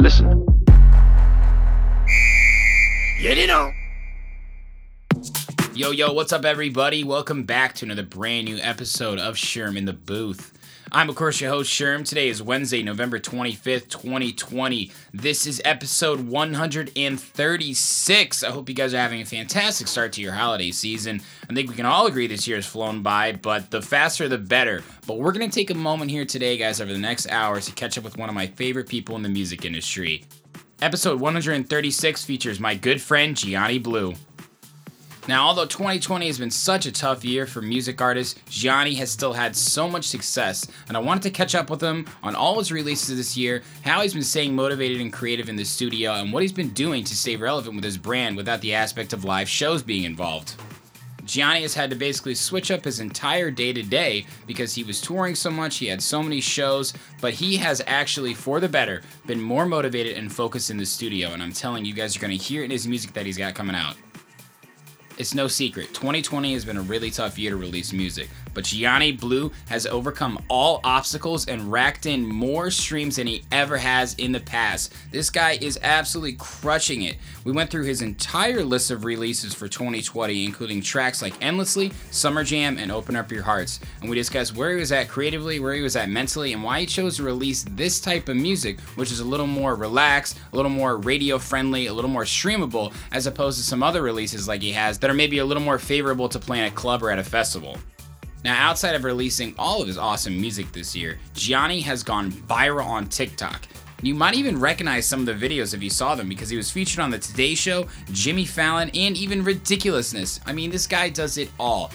Listen. Yo, yo, what's up, everybody? Welcome back to another brand new episode of Sherm in the Booth. I'm, of course, your host, Sherm. Today is Wednesday, November 25th, 2020. This is episode 136. I hope you guys are having a fantastic start to your holiday season. I think we can all agree this year has flown by, but the faster the better. But we're going to take a moment here today, guys, over the next hours to catch up with one of my favorite people in the music industry. Episode 136 features my good friend Gianni Blue. Now, although 2020 has been such a tough year for music artists, Gianni has still had so much success, and I wanted to catch up with him on all his releases this year, how he's been staying motivated and creative in the studio, and what he's been doing to stay relevant with his brand without the aspect of live shows being involved. Gianni has had to basically switch up his entire day to day because he was touring so much, he had so many shows, but he has actually, for the better, been more motivated and focused in the studio, and I'm telling you guys you're gonna hear it in his music that he's got coming out. It's no secret, 2020 has been a really tough year to release music, but Gianni Blue has overcome all obstacles and racked in more streams than he ever has in the past. This guy is absolutely crushing it. We went through his entire list of releases for 2020, including tracks like Endlessly, Summer Jam, and Open Up Your Hearts, and we discussed where he was at creatively, where he was at mentally, and why he chose to release this type of music, which is a little more relaxed, a little more radio friendly, a little more streamable, as opposed to some other releases like he has that are maybe a little more favorable to play in a club or at a festival. Now, outside of releasing all of his awesome music this year, Gianni has gone viral on TikTok. You might even recognize some of the videos if you saw them because he was featured on The Today Show, Jimmy Fallon, and even Ridiculousness. I mean, this guy does it all.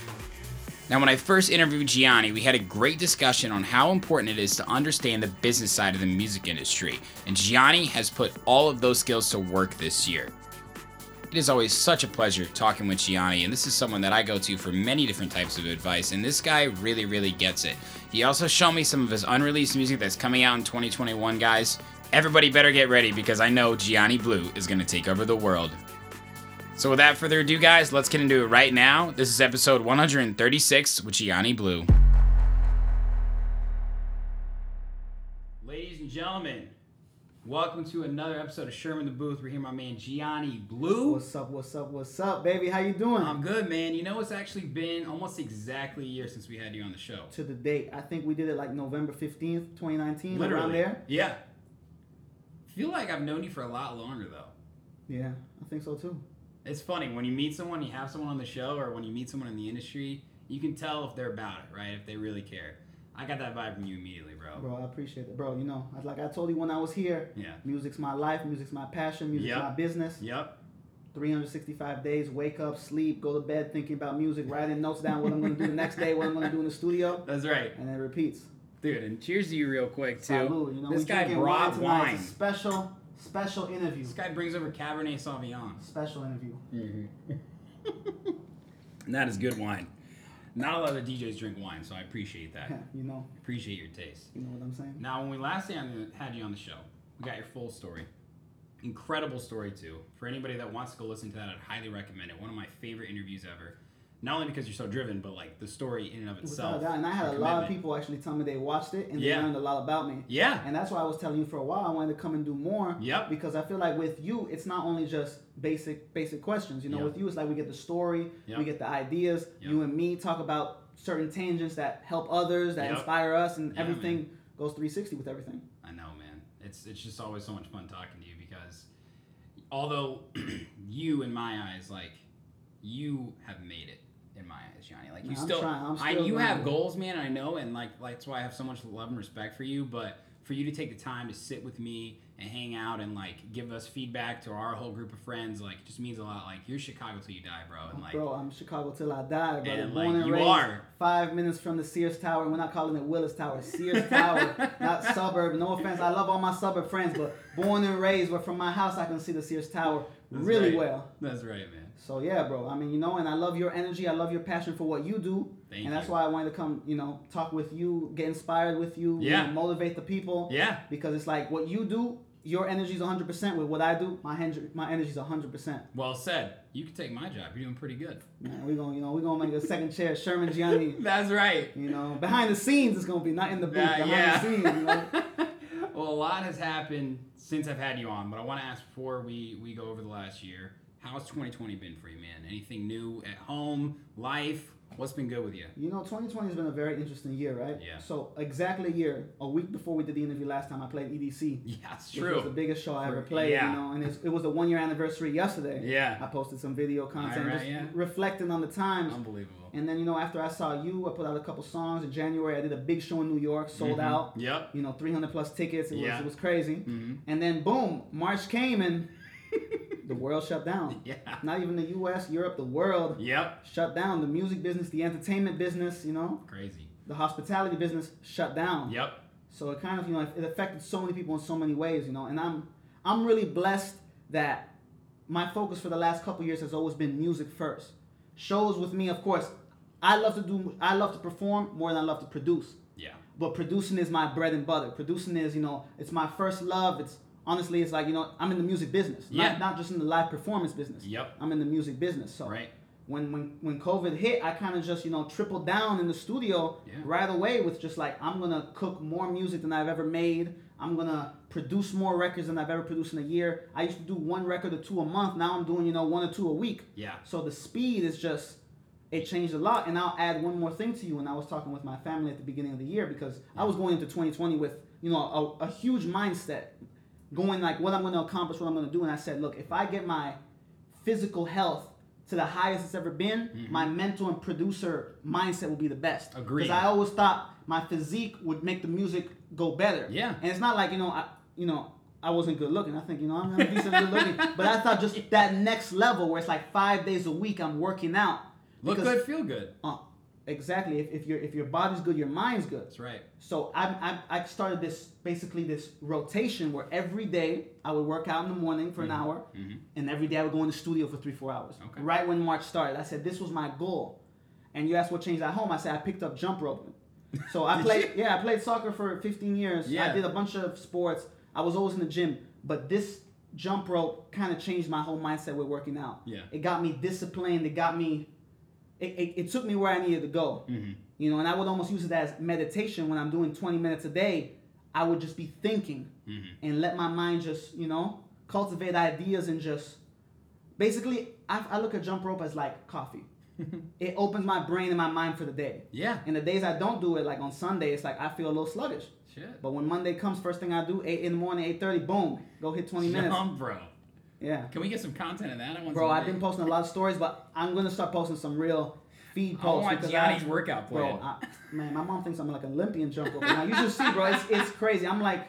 Now, when I first interviewed Gianni, we had a great discussion on how important it is to understand the business side of the music industry, and Gianni has put all of those skills to work this year. It is always such a pleasure talking with Gianni, and this is someone that I go to for many different types of advice, and this guy really, really gets it. He also showed me some of his unreleased music that's coming out in 2021, guys. Everybody better get ready because I know Gianni Blue is going to take over the world. So, without further ado, guys, let's get into it right now. This is episode 136 with Gianni Blue. Ladies and gentlemen, welcome to another episode of Sherm in the Booth. We're here, my man Gianni Blue. What's up? What's up? What's up, baby? How you doing? I'm good, man. You know, it's actually been almost exactly a year since we had you on the show. to the date. I think we did it like November fifteenth, twenty nineteen, around Literally. there. Yeah. feel like I've known you for a lot longer, though. Yeah, I think so too. It's funny when you meet someone, you have someone on the show, or when you meet someone in the industry, you can tell if they're about it, right? If they really care. I got that vibe from you immediately, bro. Bro, I appreciate it, bro. You know, like I told you when I was here, Yeah. music's my life, music's my passion, music's Yep. my business. Yep. 365 days, wake up, sleep, go to bed thinking about music, writing notes down what I'm gonna do the next day, what I'm gonna do in the studio, That's right. and it repeats. Dude, and cheers to you real quick, too. Salud. You know, this guy drinking brought tonight. wine. It's a special, special interview. This guy brings over Cabernet Sauvignon. Special interview. Mm-hmm. And that is good wine. Not a lot of DJs drink wine, so I appreciate that. you know, appreciate your taste. you know what I'm saying. Now, when we last had had you on the show, we got your full story. Incredible story, too. For anybody that wants to go listen to that, I'd highly recommend it. One of my favorite interviews ever. Not only because you're so driven, but like the story in and of Without itself. a doubt. And I had a lot of people actually tell me they watched it and Yeah. they learned a lot about me. Yeah. And that's why I was telling you for a while I wanted to come and do more. Yep. Because I feel like with you, it's not only just basic basic questions. You know, Yep. with you, it's like we get the story, Yep. we get the ideas. Yep. You and me talk about certain tangents that help others, that inspire us, and Yeah, everything man. goes 360 with everything. I know, man. It's it's just always so much fun talking to you because although you, in my eyes, like you have made it in my eyes, Gianni. Like you I'm still, trying- I'm I you have goals, man. I know, and like, like that's why I have so much love and respect for you. But for you to take the time to sit with me and hang out and like give us feedback to our whole group of friends, like just means a lot. Like you're Chicago till you die, bro. And like Bro, I'm Chicago till I die, brother. And, Born like, and you raised are. five minutes from the Sears Tower. We're not calling it Willis Tower, Sears Tower, not suburb. No offense, I love all my suburb friends, but born and raised, where from my house I can see the Sears Tower That's really right. well. That's right, man. So yeah, bro. I mean, you know, and I love your energy. I love your passion for what you do, Thank and that's you. why I wanted to come, you know, talk with you, get inspired with you, you Yeah. know, motivate the people. Yeah. Because it's like what you do, your energy's 100%. With what I do, my hen- my energy's 100%. Well said. You can take my job. You're doing pretty good. Man, we gonna, you know, we gonna make a second chair, Sherman Gianni. That's right. You know, behind the scenes it's gonna be not in the booth. Yeah, behind yeah. the scenes, you know. well, a lot has happened since I've had you on, but I want to ask before we, we go over the last year, how's 2020 been for you, man? Anything new at home, life? What's been good with you? You know, 2020 has been a very interesting year, right? Yeah. So exactly a year, a week before we did the interview last time, I played EDC. Yeah, it's Which was the biggest show I ever played, yeah. you know, and it's, it was the one year anniversary yesterday. Yeah. I posted some video content, Alright, just yeah. reflecting on the times. Unbelievable. And then, you know, after I saw you, I put out a couple songs. In January, I did a big show in New York, sold Mhm. out. Yep. You know, 300 plus tickets. It was, Yeah. it was crazy. Mhm. And then, boom, March came and the world shut down. Yeah. Not even the U.S., Europe, the world Yep. shut down. The music business, the entertainment business, you know, Crazy. the hospitality business shut down. Yep. So it kind of, you know, it affected so many people in so many ways, you know. And I'm, I'm really blessed that my focus for the last couple years has always been music first. Shows with me, of course. I love to do, I love to perform more than I love to produce. Yeah. But producing is my bread and butter. Producing is, you know, it's my first love. It's honestly, it's like, you know, I'm in the music business, Yeah. not, not just in the live performance business. Yep. I'm in the music business. So Right. when when when COVID hit, I kind of just you know tripled down in the studio Yeah. right away with just like I'm gonna cook more music than I've ever made. I'm gonna produce more records than I've ever produced in a year. I used to do one record or two a month. Now I'm doing you know one or two a week. Yeah. So the speed is just it changed a lot. And I'll add one more thing to you. And I was talking with my family at the beginning of the year because I was going into 2020 with you know a, a huge mindset, going like what I'm going to accomplish, what I'm going to do. And I said, look, if I get my physical health to the highest it's ever been, my mental and producer mindset will be the best. Mm-hmm. Agreed. Because I always thought my physique would make the music go better. Yeah. And it's not like you know, I you know. I wasn't good looking. I think you know I'm, I'm decent good looking, but I thought just that next level where it's like five days a week I'm working out. Look good, feel good. Uh, exactly. If, if your if your body's good, your mind's good. That's right. So I, I I started this basically this rotation where every day I would work out in the morning for an hour, and every day I would go in the studio for three four hours. Mm-hmm. Okay. Right when March started, I said this was my goal. And you asked what changed at home. I said I picked up jump roping. So I played you? yeah I played soccer for 15 years. Yeah. I did a bunch of sports. I was always in the gym, but this jump rope kind of changed my whole mindset with working out. Yeah. It got me disciplined. It got me. It, it, it took me where I needed to go. Mm-hmm. You know, and I would almost use it as meditation when I'm doing 20 minutes a day. I would just be thinking Mm-hmm. and let my mind just, you know, cultivate ideas and just basically, I, I look at jump rope as like coffee. it opens my brain and my mind for the day. Yeah. And the days I don't do it, like on Sunday, it's like I feel a little sluggish. Shit. But when Monday comes, first thing I do, 8 in the morning, 8.30, boom, go hit 20 minutes. Jump, bro. Yeah. Can we get some content of that? I want Bro, I've been posting a lot of stories, but I'm gonna start posting some real feed posts. I want Gianni's I- workout plan. Bro, I, man, my mom thinks I'm like an Olympian jump rope. Now you should see, bro. It's, it's crazy. I'm like,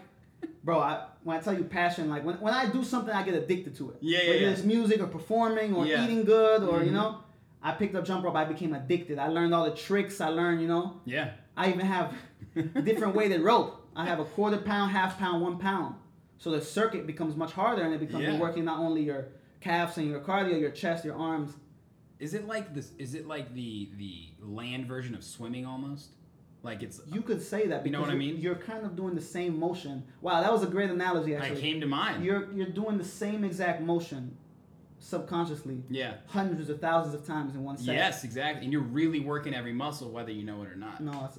bro. I, when I tell you passion, like when, when I do something, I get addicted to it. Yeah, yeah, Whether yeah. it's music or performing or Yeah. eating good or you Mhm. know, I picked up jump rope. I became addicted. I learned all the tricks. I learned, you know, Yeah. I even have different weighted rope. I have a quarter pound, half pound, one pound. So the circuit becomes much harder, and it becomes Yeah. you're working not only your calves and your cardio, your chest, your arms. Is it like this? Is it like the the land version of swimming almost? Like it's. You could say that because You know what I mean? You're kind of doing the same motion. Wow, that was a great analogy. Actually, came to mind. you're you're doing the same exact motion subconsciously yeah. hundreds of thousands of times in one second. Yes, exactly. And you're really working every muscle, whether you know it or not. No, that's,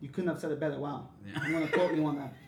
you couldn't have said it better. Wow. Yeah. I'm gonna quote you on that.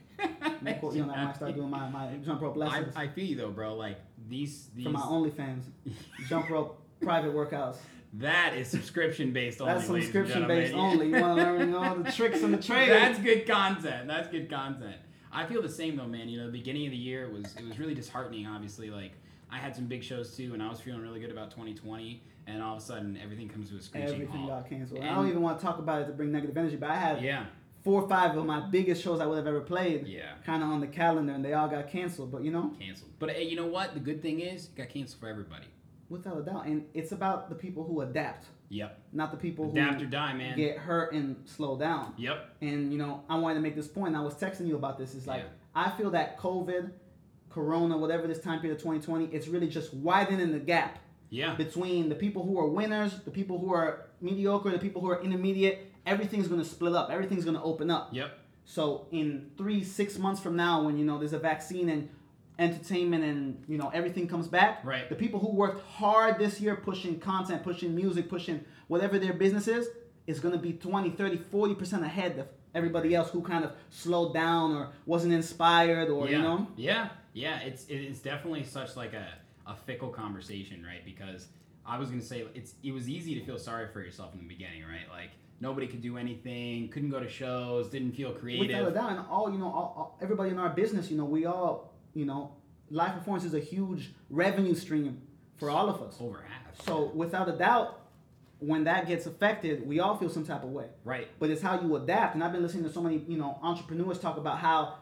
Quote you when I start doing my, my jump rope lessons I feel you though, bro. Like these these for my OnlyFans. jump rope private workouts. that is subscription based only. That's subscription based only. You want to learn know, the tricks and the trade. That's good content. That's good content. I feel the same though, man. You know, the beginning of the year it was it was really disheartening. Obviously, like I had some big shows too, and I was feeling really good about 2020, and all of a sudden everything comes to a screeching halt. Everything got canceled. I don't even want to talk about it to bring negative energy, but I had Yeah, four or five of my biggest shows I would have ever played. Yeah. Kind of on the calendar, and they all got canceled. But you know, Canceled. But hey, you know what? The good thing is, it got canceled for everybody. without a doubt, and it's about the people who adapt, Yep. not the people Adapt who or die, man. get hurt and slow down. Yep. And you know, I wanted to make this point. I was texting you about this. Is like Yeah. I feel that COVID, Corona, whatever this time period of 2020, it's really just widening the gap Yeah. between the people who are winners, the people who are mediocre, the people who are intermediate. Everything's gonna split up. Everything's gonna open up. Yep. So in three, six months from now, when you know there's a vaccine and entertainment and you know everything comes back, Right. The people who worked hard this year pushing content, pushing music, pushing whatever their business is, is gonna be 20, 30, 40 percent ahead of everybody else who kind of slowed down or wasn't inspired or yeah. you know. Yeah. Yeah. It's it's definitely such like a, a fickle conversation, right? Because I was gonna say it's it was easy to feel sorry for yourself in the beginning, right? Like nobody could do anything, couldn't go to shows, didn't feel creative. Without a doubt, and all you know, all, all, everybody in our business, you know, we all, you know, live performance is a huge revenue stream for all of us. Over half. So without a doubt, when that gets affected, we all feel some type of way. Right. But it's how you adapt. And I've been listening to so many, you know, entrepreneurs talk about how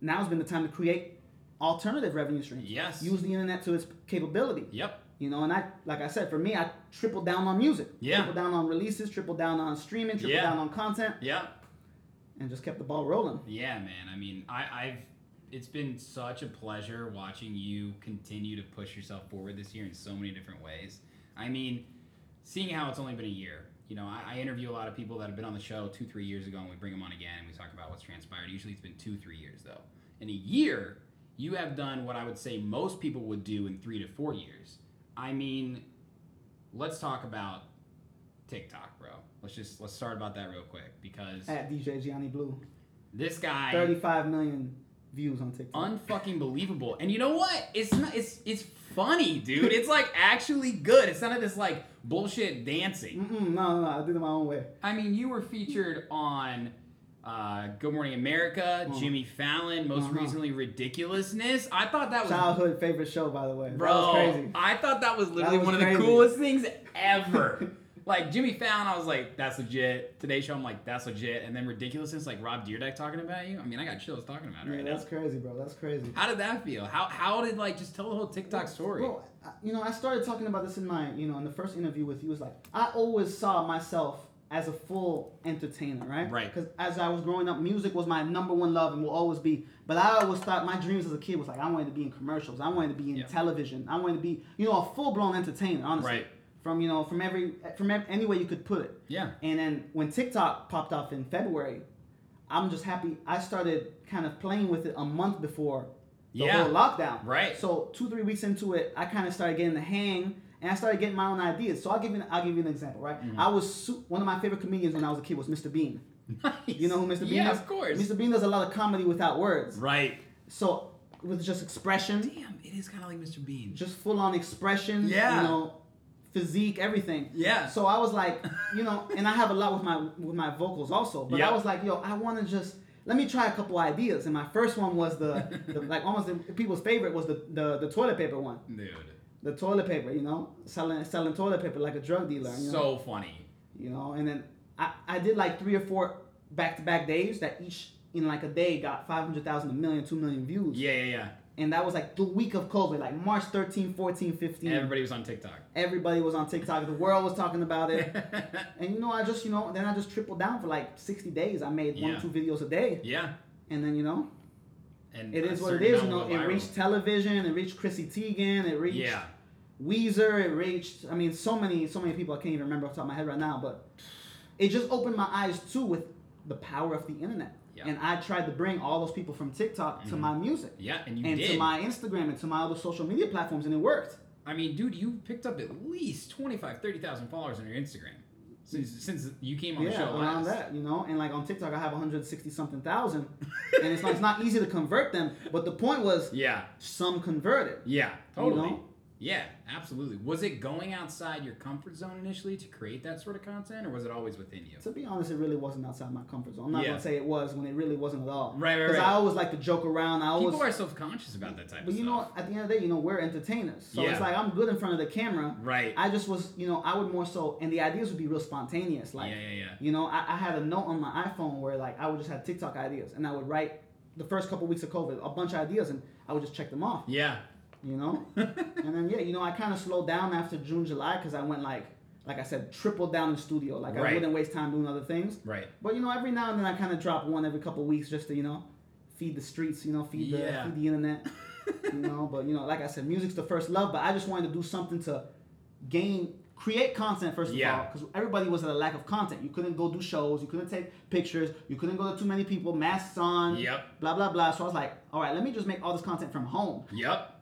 now's been the time to create alternative revenue streams. Yes. Use the internet to its capability. Yep. You know, and I, like I said, for me, I tripled down on music. Yeah. Tripled down on releases, tripled down on streaming, tripled Yeah. down on content, Yeah. and just kept the ball rolling. Yeah, man. I mean, I, I've it's been such a pleasure watching you continue to push yourself forward this year in so many different ways. I mean, seeing how it's only been a year. You know, I, I interview a lot of people that have been on the show two, three years ago, and we bring them on again, and we talk about what's transpired. Usually, it's been two, three years though. In a year, you have done what I would say most people would do in three to four years. I mean, let's talk about TikTok, bro. Let's just let's start about that real quick because At DJ Gianni Blue. this guy 35 million views on TikTok. unfucking believable. And you know what? It's not. It's it's funny, dude. It's like actually good. It's none of this like bullshit dancing. Mm-mm, no, no, no, I did it my own way. I mean, you were featured on. Uh, Good Morning America, Uh-huh. Jimmy Fallon, most Uh-huh. recently Ridiculousness. I thought that was Childhood favorite show, by the way. Bro, that was crazy. I thought that was literally was one of crazy. the coolest things ever. like Jimmy Fallon, I was like, that's legit. Today Show, I'm like, that's legit. And then ridiculousness, like Rob Dyrdek talking about you. I mean, I got chills talking about it Yeah, right that's now. crazy, bro. That's crazy. How did that feel? How how did like just tell the whole TikTok story? Bro, I- you know, I started talking about this in my, you know, in the first interview with you. Was like, I always saw myself as a full entertainer, right? Right. Because as I was growing up, music was my number one love and will always be. But I always thought my dreams as a kid was like I wanted to be in commercials. I wanted to be in Yeah. television. I wanted to be, you know, a full blown entertainer. Honestly. Right. From you know, from every, from ev- any way you could put it. Yeah. And then when TikTok popped off in February, I'm just happy. I started kind of playing with it a month before the Yeah. whole lockdown. Right. So two three weeks into it, I kind of started getting the hang, and I started getting my own ideas. So I'll give you I'll give you an example, right? Mm-hmm. I was su- one of my favorite comedians when I was a kid was Mr. Bean. Nice. You know who Mr. Bean yeah, is? of course. Mr. Bean does a lot of comedy without words. Right. So with just expression, Damn, it is kind of like Mr. Bean. just full on expression. Yeah. You know, physique, everything. Yeah. So I was like, you know, and I have a lot with my with my vocals also. But Yeah. I was like, yo, I want to just let me try a couple ideas. And my first one was the, the like almost the, people's favorite was the, the the toilet paper one. Dude. The toilet paper, you know, selling selling toilet paper like a drug dealer. You know? So funny. you know, and then I, I did like three or four back to back days that each in like a day got 500,000, a million, 2 million views. Yeah, yeah, yeah. And that was like the week of COVID, like March 13, 14, 15. Everybody was on TikTok. Everybody was on TikTok. The world was talking about it. and you know, I just, you know, then I just tripled down for like 60 days. I made one, Yeah. two videos a day. yeah. And then, you know, And it is what it is. You know, it reached television, it reached Chrissy Teigen, it reached Yeah. Weezer, it reached, I mean, so many, so many people I can't even remember off the top of my head right now, but it just opened my eyes too with the power of the internet. Yeah. Mm-hmm. And I tried to bring all those people from TikTok to my music Yeah, and you and did. to my Instagram and to my other social media platforms, and it worked. I mean, dude, you picked up at least 25, 30,000 followers on your Instagram since since you came on the yeah, show around last. that, you know, and like on TikTok, I have 160 something thousand, and it's not, it's not easy to convert them. But the point was, Yeah, some converted. yeah, You totally. know? Yeah, absolutely. Was it going outside your comfort zone initially to create that sort of content, or was it always within you? To be honest, it really wasn't outside my comfort zone. I'm not Yeah. gonna say it was when it really wasn't at all. Right, right, Because right. I always like to joke around. I always. People are self-conscious about that type of stuff. but of you stuff. know, at the end of the day, you know, we're entertainers. So Yeah. it's like I'm good in front of the camera. Right. I just was, you know, I would more so, and the ideas would be real spontaneous. Like, Yeah, yeah, yeah. You know, I, I had a note on my iPhone where like I would just have TikTok ideas, and I would write the first couple weeks of COVID a bunch of ideas, and I would just check them off. yeah. You know, and then yeah, you know, I kind of slowed down after June, July because I went like, like I said, tripled down in the studio. Like I wouldn't waste time doing other things. Right. But you know, every now and then I kind of drop one every couple weeks just to you know, feed the streets. You know, feed Yeah. the feed the internet. you know, but you know, like I said, music's the first love. But I just wanted to do something to gain, create content first of Yeah. all, because everybody was at a lack of content. You couldn't go do shows, you couldn't take pictures, you couldn't go to too many people, masks on. Yep. Blah blah blah. So I was like, all right, let me just make all this content from home, Yep.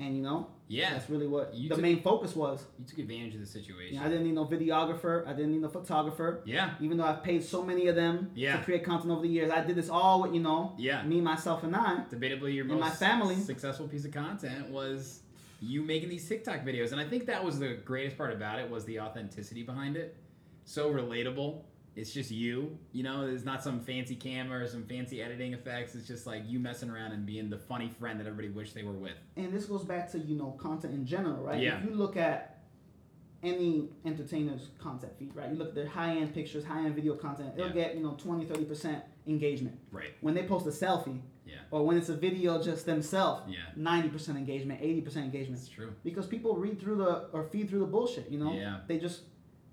And you know, Yeah. that's really what You the took- main focus was. You took advantage of the situation. You know, I didn't need no videographer, I didn't need no photographer. Yeah. Even though I've paid so many of them Yeah. to create content over the years, I did this all with you know, Yeah. me, myself, and I. Debatably, your most my family. successful piece of content was you making these TikTok videos, and I think that was the greatest part about it was the authenticity behind it. So relatable. It's just you. You know, there's not some fancy camera or some fancy editing effects. It's just like you messing around and being the funny friend that everybody wished they were with. and this goes back to you know content in general, right? Yeah. If you look at any entertainer's content feed, right? You look at their high end pictures, high end video content, it'll Yeah. get you know 20, 30 percent engagement. Right. When they post a selfie, Yeah. or when it's a video just themselves, Yeah. ninety percent engagement, eighty percent engagement. It's true. Because people read through the or feed through the bullshit, you know. Yeah. They just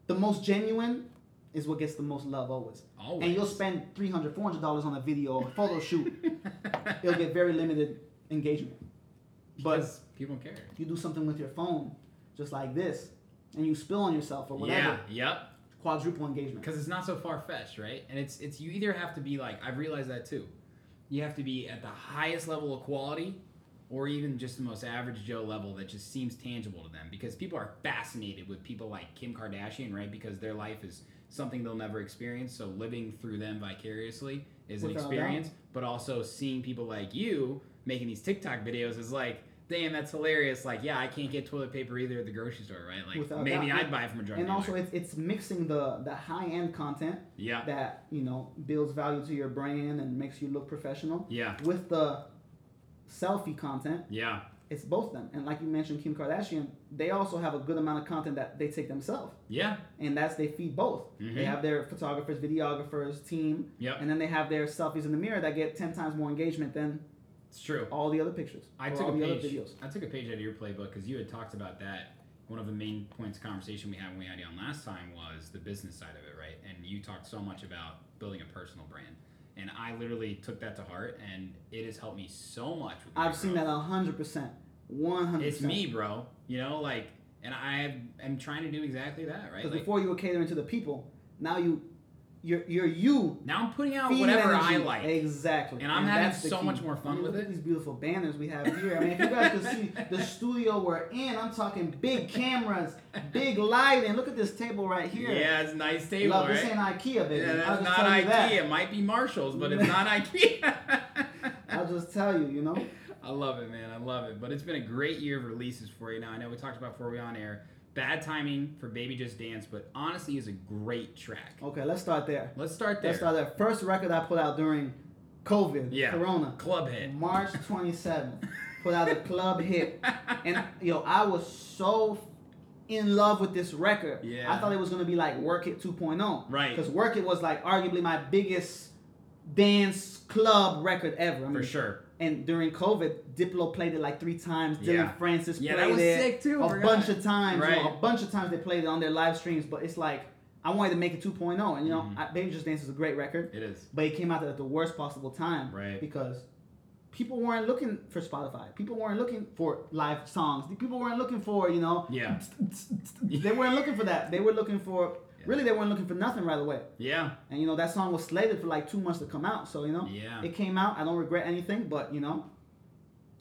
the most genuine is what gets the most love always. Always. And you'll spend 300 400 dollars on a video or photo shoot, it'll get very limited engagement. But Because people don't care. you do something with your phone, just like this, and you spill on yourself or whatever, Yeah. Yep. quadruple engagement. because it's not so far fetched, right? And it's it's you either have to be like I've realized that too. You have to be at the highest level of quality, or even just the most average Joe level that just seems tangible to them. Because people are fascinated with people like Kim Kardashian, right? Because their life is something they'll never experience. So living through them vicariously is an Without a experience. But also seeing people like you making these TikTok videos is like. Damn, that's hilarious! Like, yeah, I can't get toilet paper either at the grocery store, right? Like, Without maybe doubt. I'd buy it from a drug and dealer. also, it's, it's mixing the the high end content yeah, that you know builds value to your brand and makes you look professional yeah, with the selfie content. yeah. It's both of them, and like you mentioned, Kim Kardashian, they also have a good amount of content that they take themselves, Yeah. and that's they feed both. Mhm. They have their photographers, videographers, team, Yep. and then they have their selfies in the mirror that get ten times more engagement than It's true. all the other pictures. I took a the page. other videos. I took a page out of your playbook because you had talked about that. One of the main points of conversation we had when we had you on last time was the business side of it, right? And you talked so much about building a personal brand, and I literally took that to heart, and it has helped me so much. With I've seen growth. that hundred percent, one hundred. It's me, bro. You know, like, and I am trying to do exactly that, right? Because Like, before you were catering to the people, now you, you're you're you. now I'm putting out whatever energy. I like. Exactly. And I'm having that's so key. much more fun with look it. At these beautiful banners we have here. I mean, if you guys can see the studio we're in, I'm talking big cameras, big lighting. Look at this table right here. Yeah, it's a nice table, Love, right? this ain't IKEA, baby. yeah, that's not IKEA. that. It might be Marshalls, but it's not IKEA. I'll just tell you, you know. I love it, man. I love it. But it's been a great year of releases for you. Now, I know we talked about before we on air. Bad timing for Baby Just Dance, but honestly, is a great track. Okay, let's start there. Let's start there. Let's start there. First record I put out during COVID, Yeah. Corona. Club hit. March 27th, put out a club hit. And yo, I was so in love with this record. Yeah. I thought it was gonna be like Work It 2.0. Right. Because Work It was like arguably my biggest dance club record ever. I For sure. And during COVID, Diplo played it like three times. Dillon Yeah. Francis Yeah, played that was it sick, too, I a forgot. bunch of times. you know, Right. a bunch of times they played it on their live streams. But it's like I wanted to make it 2.0, and you know, Mhm. I, Baby Just Dance is a great record. It is. But it came out at the worst possible time. Right. Because people weren't looking for Spotify. People weren't looking for live songs. People weren't looking for, you know, Yeah. they weren't looking for that. They were looking for, Yeah. Really, they weren't looking for nothing right away. Yeah. And, you know, that song was slated for like two months to come out. So, you know, Yeah. it came out. I don't regret anything, but, you know,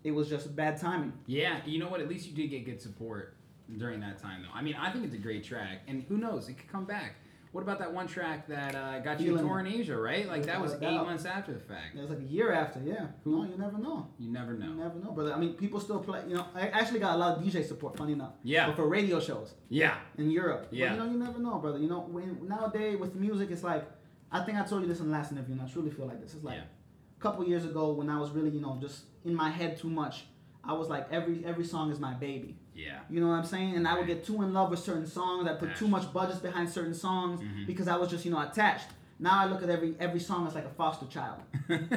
it was just bad timing. Yeah. You know what? At least you did get good support during that time, though. I mean, I think it's a great track, and who knows? It could come back. What about that one track that uh, got you tour in Asia, right? Like that was Without a eight doubt. months after the fact. It was like a year after, yeah. No, you never know. You never know. You never know, brother. I mean, people still play. You know, I actually got a lot of DJ support. Funny enough. Yeah. But for radio shows Yeah. in Europe. Yeah. But, you know, you never know, brother. You know, when nowadays with music, it's like I think I told you this in the last interview, and I truly feel like this. It's like Yeah. a couple years ago when I was really, you know, just in my head too much. I was like every every song is my baby. Yeah. You know what I'm saying? And I would get too in love with certain songs. I put too much budgets behind certain songs Mhm. because I was just, you know, attached. Now I look at every every song as like a foster child.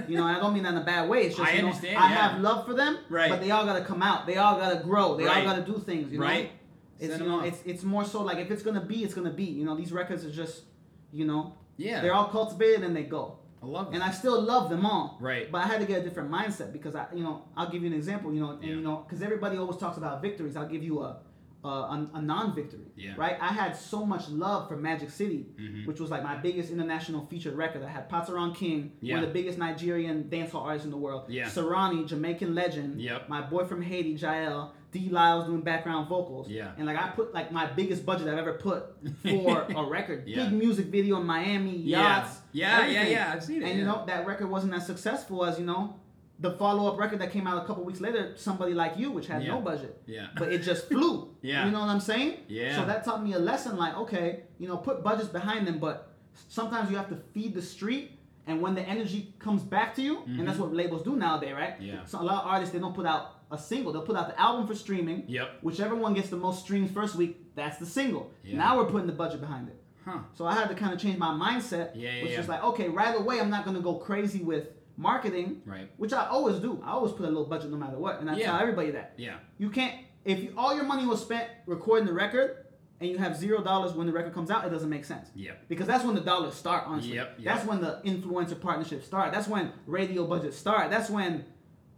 You know, I don't mean that in a bad way. It's just I you know, understand, I yeah. have love for them, Right. but they all gotta come out. They all gotta grow. They Right. all gotta do things. You know, it's you know, it's it's more so like if it's gonna be, it's gonna be. You know, these records are just, you know, Yeah. they're all cultivated and they go. I love And. I still love them all. Right. But I had to get a different mindset because I, you know, I'll give you an example. You know, and Yeah. you know, because everybody always talks about victories. I'll give you a a, a, non-victory. Yeah. Right. I had so much love for Magic City, Mhm. which was like my biggest international featured record. I had Patoranking, Yeah. one of the biggest Nigerian dancehall artists in the world. Yeah. Serani, Jamaican legend. Yep. My boy from Haiti, Jael. D. Lyles doing background vocals. Yeah. And like I put like my biggest budget I've ever put for a record. Yeah. Big music video in Miami, Yeah. yachts. Yeah, yeah, everything. yeah, I've seen it, And you yeah. know that record wasn't as successful as you know the follow-up record that came out a couple weeks later, somebody like you, which had Yeah. no budget. Yeah. But it just flew. Yeah. You know what I'm saying? Yeah. So that taught me a lesson like, okay, you know, put budgets behind them, but sometimes you have to feed the street. And when the energy comes back to you, and that's what labels do nowadays, right? Mm-hmm. Yeah. So a lot of artists they don't put out a single; they'll put out the album for streaming. Yep. Whichever one gets the most streams first week, that's the single. Yeah. Now we're putting the budget behind it. Huh. So I had to kind of change my mindset, Yeah, yeah, which yeah. is like, okay, right away, I'm not gonna go crazy with marketing, Right. which I always do. I always put a little budget no matter what, and I Yeah. tell everybody that Yeah. you can't. If you, all your money was spent recording the record, and you have zero dollars when the record comes out, it doesn't make sense. Yep. Because that's when the dollars start, honestly. Yep, yep. That's when the influencer partnerships start. That's when radio budgets start. That's when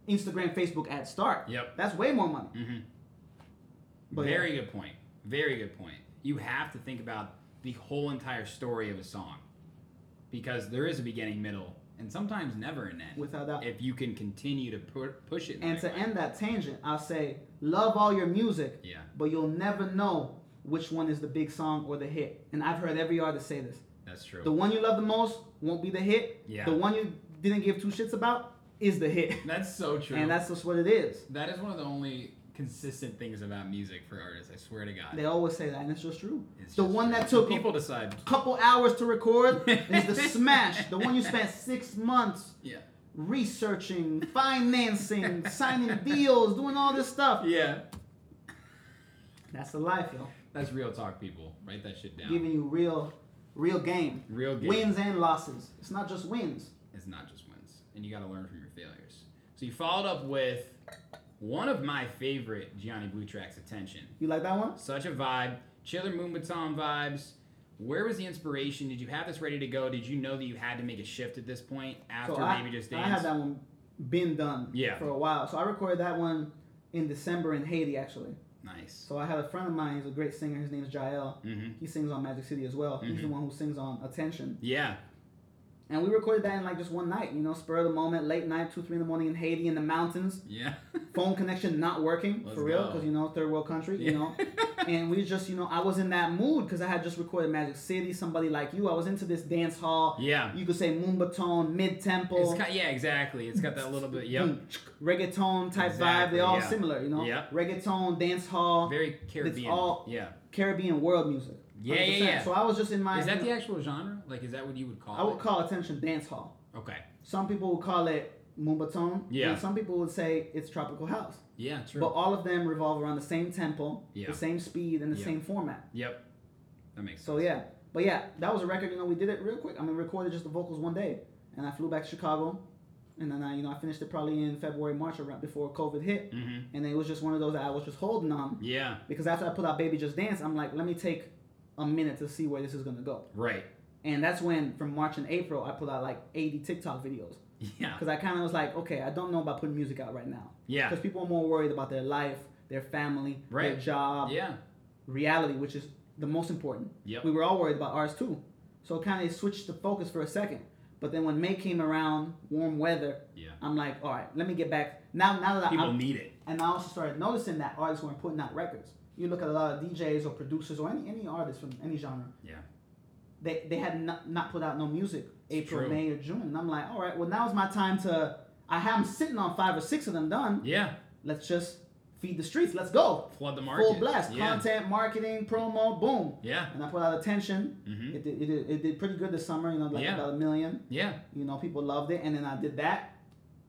Instagram, Facebook ads start. Yep. That's way more money. Mm-hmm. But Very good point. Very good point. You have to think about the whole entire story of a song because there is a beginning, middle, and sometimes never an end. Without doubt. If you can continue to pu- push it. And to way. end that tangent, I'll say, love all your music, Yeah. but you'll never know which one is the big song or the hit. And I've heard every artist say this. That's true. The one you love the most won't be the hit. Yeah. The one you didn't give two shits about is the hit. That's so true. And that's just what it is. that is one of the only consistent things about music for artists. I swear to God. They always say that, and it's just true. It's the just one true. that took people a decide. couple hours to record is the smash. The one you spent six months Yeah. researching, financing, signing deals, doing all this stuff. Yeah. That's the life, yo. That's real talk, people. Write that shit down. Giving you real, real game. Real game. Wins and losses. It's not just wins. It's not just wins, and you got to learn from your failures. So you followed up with one of my favorite Gianni Blue tracks, "Attention." You like that one? Such a vibe, Chiller moombahton vibes. Where was the inspiration? Did you have this ready to go? Did you know that you had to make a shift at this point after so I, maybe just days? I had that one been done Yeah. for a while. So I recorded that one in December in Haiti, actually. Nice. So I had a friend of mine. He's a great singer. His name is Jael. Mhm. He sings on Magic City as well. He's the one who sings on Attention. Yeah. And we recorded that in like just one night. You know, spur of the moment, late night, two, three in the morning in Haiti in the mountains. Yeah. Phone connection not working Let's for real, because you know third world country. You know, and we just you know I was in that mood because I had just recorded Magic City. Somebody like you, I was into this dance hall. Yeah. You could say moombahton, mid tempo. It's kind, yeah, exactly. It's got that little bit. Yep. reggaeton type vibe. They're all yeah. similar, you know. Yep. Reggaeton, dance hall, Very Caribbean. all- yeah. Caribbean world music. Yeah, yeah, 100%. yeah. So I was just in my. Is that the actual genre? Like, is that what you would call it? I would call attention dance hall. Okay. Some people would call it moombahton. Yeah. And some people would say it's tropical house. Yeah, true. But all of them revolve around the same tempo, Yeah. the same speed, and the Yeah. same format. yep. That makes sense. So yeah, but yeah, that was a record. You know, we did it real quick. I mean, recorded just the vocals one day, and I flew back to Chicago, and then I, you know, I finished it probably in February, March, around before COVID hit, Mm-hmm. and it was just one of those that I was just holding on Yeah. because after I put out Baby Just Dance, I'm like, let me take a minute to see where this is gonna go, Right. and that's when from March and April I put out like 80 TikTok videos Yeah. because I kind of was like, okay, I don't know about putting music out right now Yeah. because people are more worried about their life, their family, their job, Yeah. reality, which is the most important. Yep. We were all worried about ours too. So it kind of switched the focus for a second. But then when May came around, warm weather, Yeah. I'm like, all right, let me get back. Now, now that People I'm, need it. and I also started noticing that artists weren't putting out records. You look at a lot of DJs or producers or any any artist from any genre. Yeah. they they had not, not put out no music April. May, or June, and I'm like, all right, well now's my time to. I have them sitting on five or six of them done. Yeah. Let's just feed the streets. Let's go. Flood the market. Full blast. Yeah. Content, marketing, promo, boom. Yeah. And I put out attention. Mm-hmm. It, did, it, did, it did pretty good this summer. You know, like Yeah. about a million. Yeah. You know, people loved it, and then I did that,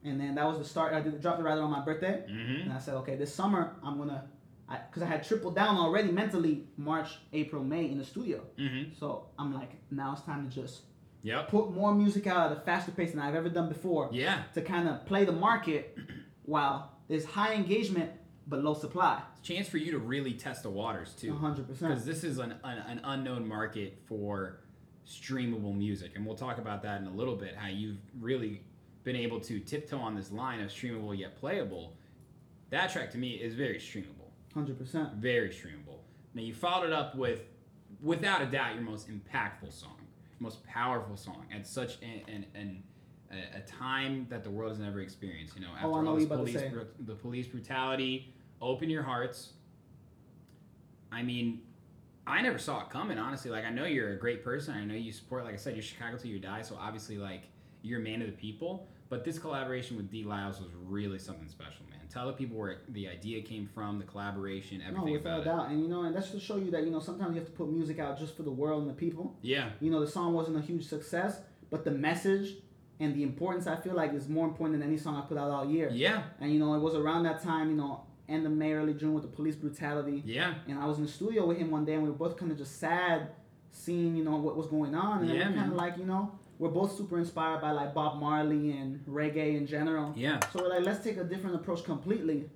and then that was the start. I did dropped it right on my birthday, Mhm. and I said, okay, this summer I'm gonna, because I, had tripled down already mentally March, April, May in the studio. Mhm. So I'm like, now it's time to just Yep. put more music out at a faster pace than I've ever done before. Yeah. To kind of play the market while there's high engagement but low supply. It's a chance for you to really test the waters too. Hundred percent. Because this is an, an, an unknown market for streamable music. And we'll talk about that in a little bit, how you've really been able to tiptoe on this line of streamable yet playable. That track to me is very streamable. Hundred percent. Very streamable. Now you followed it up with, without a doubt, your most impactful song, most powerful song at such an, an, an a, a time that the world has never experienced. You know, oh, after Oh, all this you're about to police, bru- the police brutality, open your hearts. I mean, I never saw it coming, honestly. Like, I know you're a great person. I know you support, like I said, you're Chicago till you die. So obviously, like, you're a man of the people. But this collaboration with D. Lyles was really something special, man. Tell the people where the idea came from, the collaboration, everything. No, without a about it. doubt. And you know, and that's to show you that you know sometimes you have to put music out just for the world and the people. Yeah, You know, the song wasn't a huge success, but the message and the importance I feel like is more important than any song I put out all year. yeah, And you know, it was around that time, you know, end of May, early June with the police brutality. yeah, And I was in the studio with him one day, and we were both kind of just sad, seeing you know what was going on, and Yeah, kind man. of like you know we're both super inspired by like Bob Marley and reggae in general. yeah. So we're like, let's take a different approach completely,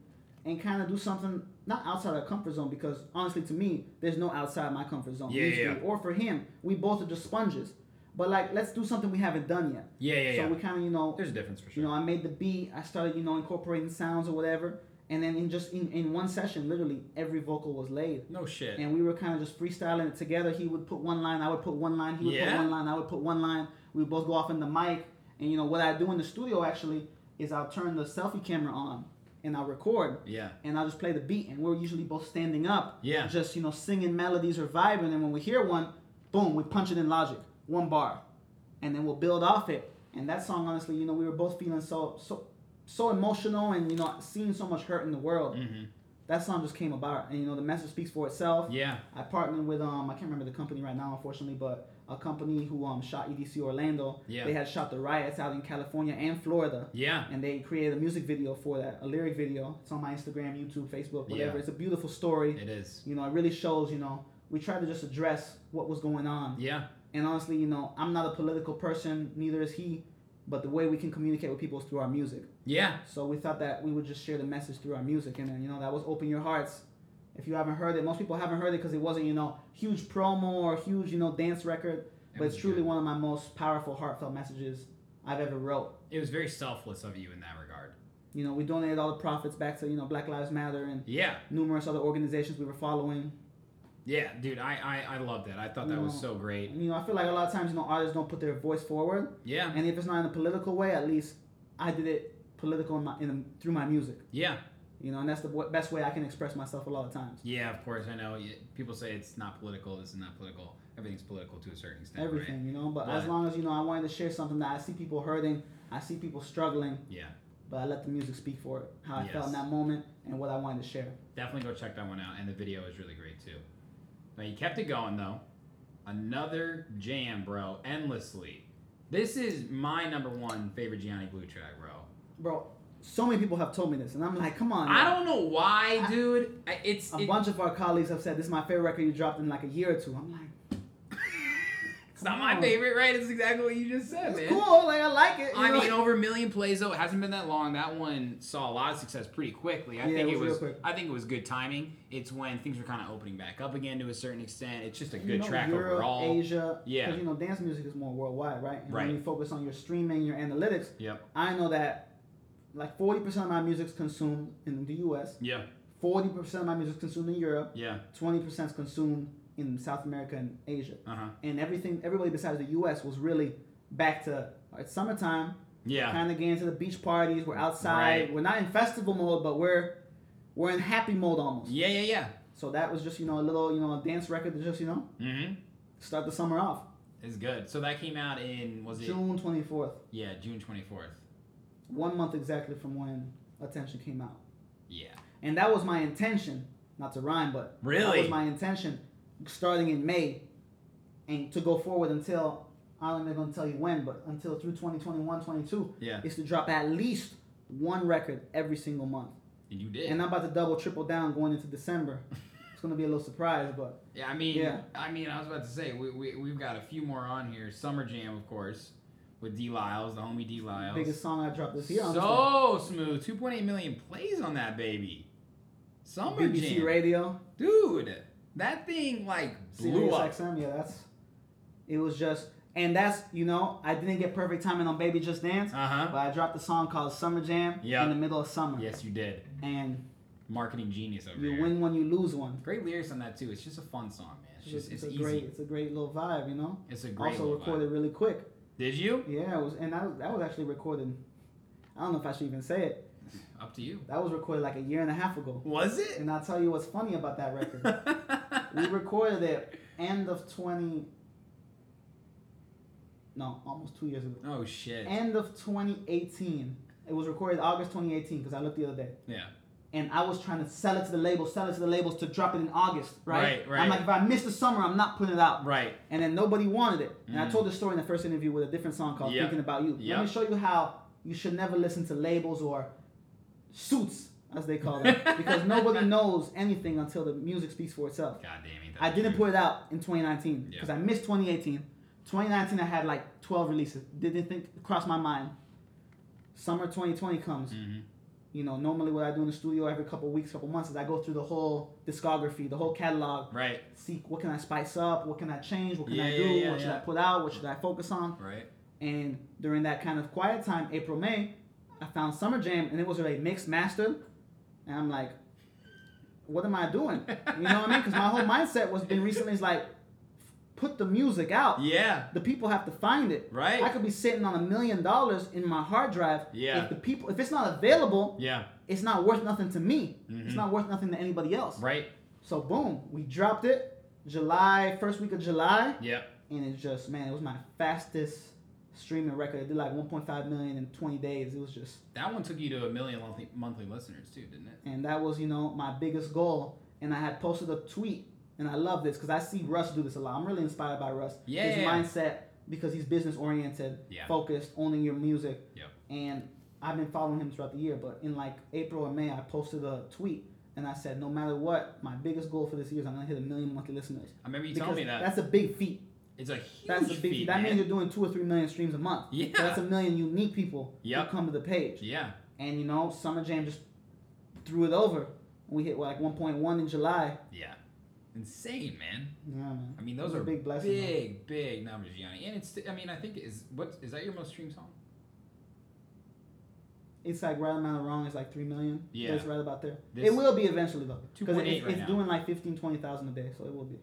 and kind of do something not outside our comfort zone because honestly, to me, there's no outside my comfort zone. Yeah, musically. yeah. Or for him, we both are just sponges. But like, let's do something we haven't done yet. Yeah, yeah, so yeah. we kind of you know There's a difference for sure. you know, I made the beat. I started, you know, incorporating sounds or whatever. And then in just in, in one session, literally every vocal was laid. no shit. And we were kind of just freestyling it together. He would put one line, I would put one line. He would Yeah? put one line, I would put one line. We both go off in the mic. And you know what I do in the studio actually is I'll turn the selfie camera on and I'll record yeah, and I'll just play the beat. And we're usually both standing up, Yeah. just you know singing melodies or vibing. And when we hear one, boom, we punch it in Logic, one bar, and then we'll build off it. And that song, honestly, you know, we were both feeling so so so emotional, and you know, seeing so much hurt in the world. hmm That song just came about, and you know, the message speaks for itself. yeah, I partnered with um I can't remember the company right now, unfortunately, but a company who um shot EDC Orlando. Yeah. They had shot the riots out in California and Florida. yeah. And they created a music video for that, a lyric video. It's on my Instagram, YouTube, Facebook, whatever. Yeah. It's a beautiful story. It is. You know, it really shows, you know, we try to just address what was going on. Yeah, And honestly, you know, I'm not a political person, neither is he, but the way we can communicate with people is through our music. yeah. So we thought that we would just share the message through our music. And then, you know, that was Open Your Hearts. If you haven't heard it, most people haven't heard it because it wasn't, you know, huge promo or huge, you know, dance record. It But it's truly good. one of my most powerful, heartfelt messages I've ever wrote. It was very selfless of you in that regard. You know, we donated all the profits back to, you know, Black Lives Matter and Yeah, numerous other organizations we were following. yeah, dude. I I, I loved that. I thought that was so great. You know, I feel like a lot of times, you know, artists don't put their voice forward. Yeah, And if it's not in a political way, at least I did it political in my, in through my music. yeah, You know, and that's the best way I can express myself a lot of times. yeah. Of course, I know. People say it's not political. This is not political. Everything's political to a certain extent. right? Everything, you know. But Right. as long as you know, I wanted to share something that I see people hurting, I see people struggling, Yeah, but I let the music speak for it. How I felt in that moment and what I wanted to share. definitely go check that one out. And the video is really great too. Now you kept it going though. Another jam, bro. Endlessly. This is my number one favorite Gianni Blue track, bro. Bro, so many people have told me this, and I'm like, come on. I don't know why, dude. I- It's A it- bunch of our colleagues have said this is my favorite record you dropped in like a year or two. I'm like, it's not come my on. favorite, right? It's exactly what you just said, it's man. cool, like I like it. you I know? mean, over a million plays though. It hasn't been that long. That one saw a lot of success pretty quickly. I Yeah, think it it was was. real quick. I think it was good timing. It's when things were kind of opening back up again to a certain extent. It's just a You good know, track Europe, overall. Asia, Yeah. because you know dance music is more worldwide, right? And Right. When you focus on your streaming, your analytics, Yep. I know that like forty percent of my music's consumed in the U.S., Yeah. forty percent of my music's consumed in Europe, Yeah. twenty percent is consumed in South America and Asia, Uh huh. and everything, everybody besides the U.S. was really back to it's summertime, Yeah. kind of getting to the beach parties. We're outside. Right. We're not in festival mode, but we're we're in happy mode almost. Yeah. Yeah. Yeah. So that was just you know a little you know a dance record to just you know Mm-hmm. start the summer off. It's good. So that came out in was it? June 24th. Yeah, June twenty fourth. One month exactly from when Attention came out. Yeah. And that was my intention, not to rhyme, but that Really? was my intention starting in May and to go forward until, I'm not going to tell you when, but until through 2021, 22, Yeah. is to drop at least one record every single month. And you did. And I'm about to double, triple down going into December. it's going to be a little surprise, but yeah, I mean, Yeah. I mean, I was about to say we, we we've got a few more on here. Summer Jam, of course, with D Lyles, the homie D Lyles. biggest song I dropped this year. honestly. So smooth. 2.8 million plays on that baby. Summer BBC Jam. Radio, Dude, that thing like blew Sirius up. XM, yeah, that's, it was just, and that's, you know, I didn't get perfect timing on Baby Just Dance, Uh huh. but I dropped a song called Summer Jam Yeah. in the middle of summer. Yes, you did. And Marketing genius over you here. win one, you lose one. Great lyrics on that too. It's just a fun song, man. It's It's, just it's, it's, a easy. great, it's a great little vibe, you know. It's a great. also recorded vibe. really quick. Did you? Yeah, it was, and that was, that was actually recorded. I don't know if I should even say it. Up to you. That was recorded like a year and a half ago. Was it? And I'll tell you what's funny about that record. we recorded it end of 20. No, almost two years ago. oh shit. End of 2018. It was recorded August 2018 because I looked the other day. yeah. And I was trying to sell it to the labels, sell it to the labels to drop it in August, right? Right, right. I'm like, if I miss the summer, I'm not putting it out. Right. And then nobody wanted it. And I Mhm. told the story in the first interview with a different song called Yep. Thinking About You. Let me show you how you should never listen to labels or suits, as they call them. because nobody knows anything until the music speaks for itself. God damn it. I didn't put it out in 2019 Yeah. because I missed 2018. 2019, I had like 12 releases. Didn't think cross my mind. Summer 2020 comes. hmm You know, normally what I do in the studio every couple weeks, couple months is I go through the whole discography, the whole catalog, Right. see what can I spice up, what can I change, what can I do, yeah, yeah, what should yeah. I put out, what should I focus on. Right. And during that kind of quiet time, April, May, I found Summer Jam and it was already mixed, mastered. And I'm like, what am I doing? You know what I mean? Because my whole mindset was been recently is like, put the music out. Yeah. The people have to find it. Right. I could be sitting on a million dollars in my hard drive. Yeah. If the people, if it's not available, Yeah. it's not worth nothing to me. Mhm. It's not worth nothing to anybody else. Right. So boom, we dropped it July, first week of July Yep. and it's just man, it was my fastest streaming record. It did like 1.5 million in 20 days. It was just, That one took you to a million monthly, monthly listeners too, didn't it? and that was you know my biggest goal. And I had posted a tweet, and I love this because I see Russ do this a lot. I'm really inspired by Russ. Yeah, His yeah, mindset because he's business oriented, Yeah. focused, owning your music. Yep. And I've been following him throughout the year. But in like April or May, I posted a tweet. And I said, no matter what, my biggest goal for this year is I'm gonna hit a million monthly listeners. I remember you Because telling me that. That's a big feat. it's a huge That's a big feat, feat. That means you're doing two or three million streams a month. Yeah. So that's a million unique people Yep. who come to the page. Yeah. And you know, Summer Jam just threw it over. We hit like 1.1 in July. Yeah. Insane, man. Yeah, man. I mean, those are big blessing, big, big numbers, Gianni. And it's, I mean, I think is what is that your most streamed song? It's like right amount of wrong. It's like three million. Yeah. It's right about there. This- it will be eventually though, because 2.8 it's, right it's now. doing like 15, 20,000 a day, so it will be.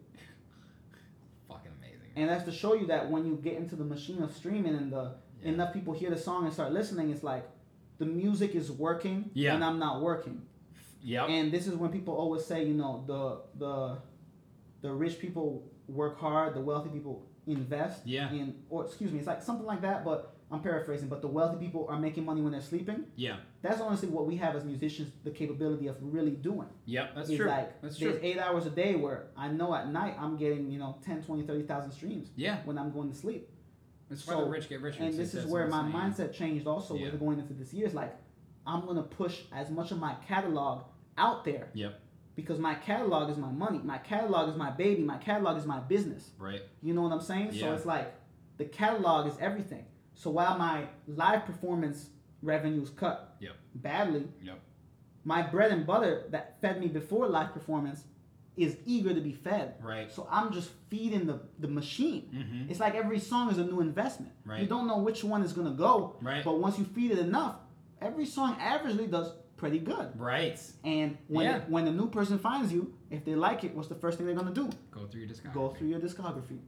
Fucking amazing. And that's to show you that when you get into the machine of streaming and the Yeah. enough people hear the song and start listening, it's like the music is working Yeah. and I'm not working. Yep. And this is when people always say, you know, the the the rich people work hard, the wealthy people invest. Yeah. In or excuse me, it's like something like that, but I'm paraphrasing. But the wealthy people are making money when they're sleeping. yeah. That's honestly what we have as musicians the capability of really doing. Yep. That's Is true. like That's there's true. eight hours a day where I know at night I'm getting, you know, 10, 20, 30,000 streams Yeah. when I'm going to sleep. That's why So- the rich get richer. And this is where my mindset changed also Yeah. with going into this year. It's like I'm gonna push as much of my catalog out there Yep. Because my catalog is my money. My catalog is my baby. My catalog is my business. Right. You know what I'm saying? Yeah. So it's like the catalog is everything. So while my live performance revenues cut Yep. badly, Yep. my bread and butter that fed me before live performance is eager to be fed. Right. So I'm just feeding the, the machine. Mhm. It's like every song is a new investment. Right. You don't know which one is gonna go. Right. But once you feed it enough, every song averagely does pretty good. Right. And when Yeah. when a new person finds you, if they like it, what's the first thing they're gonna do? Go through your discography. Go through your discography,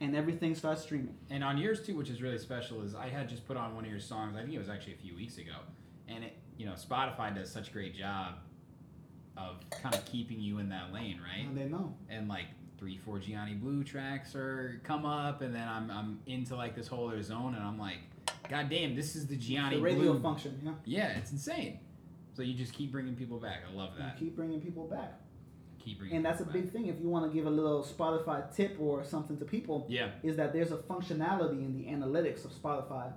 and everything starts streaming. And on yours too, which is really special, is I had just put on one of your songs. I think it was actually a few weeks ago, and it, you know, Spotify does such a great job of kind of keeping you in that lane, right? And they know. And like three, four Gianni Blue tracks or come up, and then I'm I'm into like this whole other zone, and I'm like, God damn, this is the Gianni the radio Blue. function, know. Yeah, it's insane. So you just keep bringing people back. I love You that. keep bringing people back, Keep bringing. and that's a people big thing. If you want to give a little Spotify tip or something to people. Yeah. is that there's a functionality in the analytics of Spotify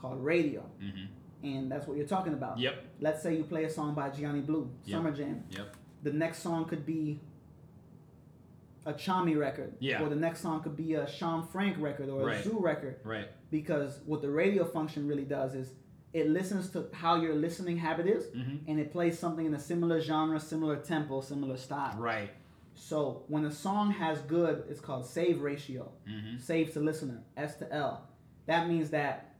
called radio, Mm-hmm. and that's what you're talking about. Yep. Let's say you play a song by Gianni Blue, Yep. Summer Jam. Yep. The next song could be a Chami record, Yeah. or the next song could be a Sean Frank record or a Right. Zoo record. Right. Because what the radio function really does is it listens to how your listening habit is, Mhm. and it plays something in a similar genre, similar tempo, similar style. Right. So when a song has good, it's called save ratio. Mm-hmm. Save to listener, S to L. That means that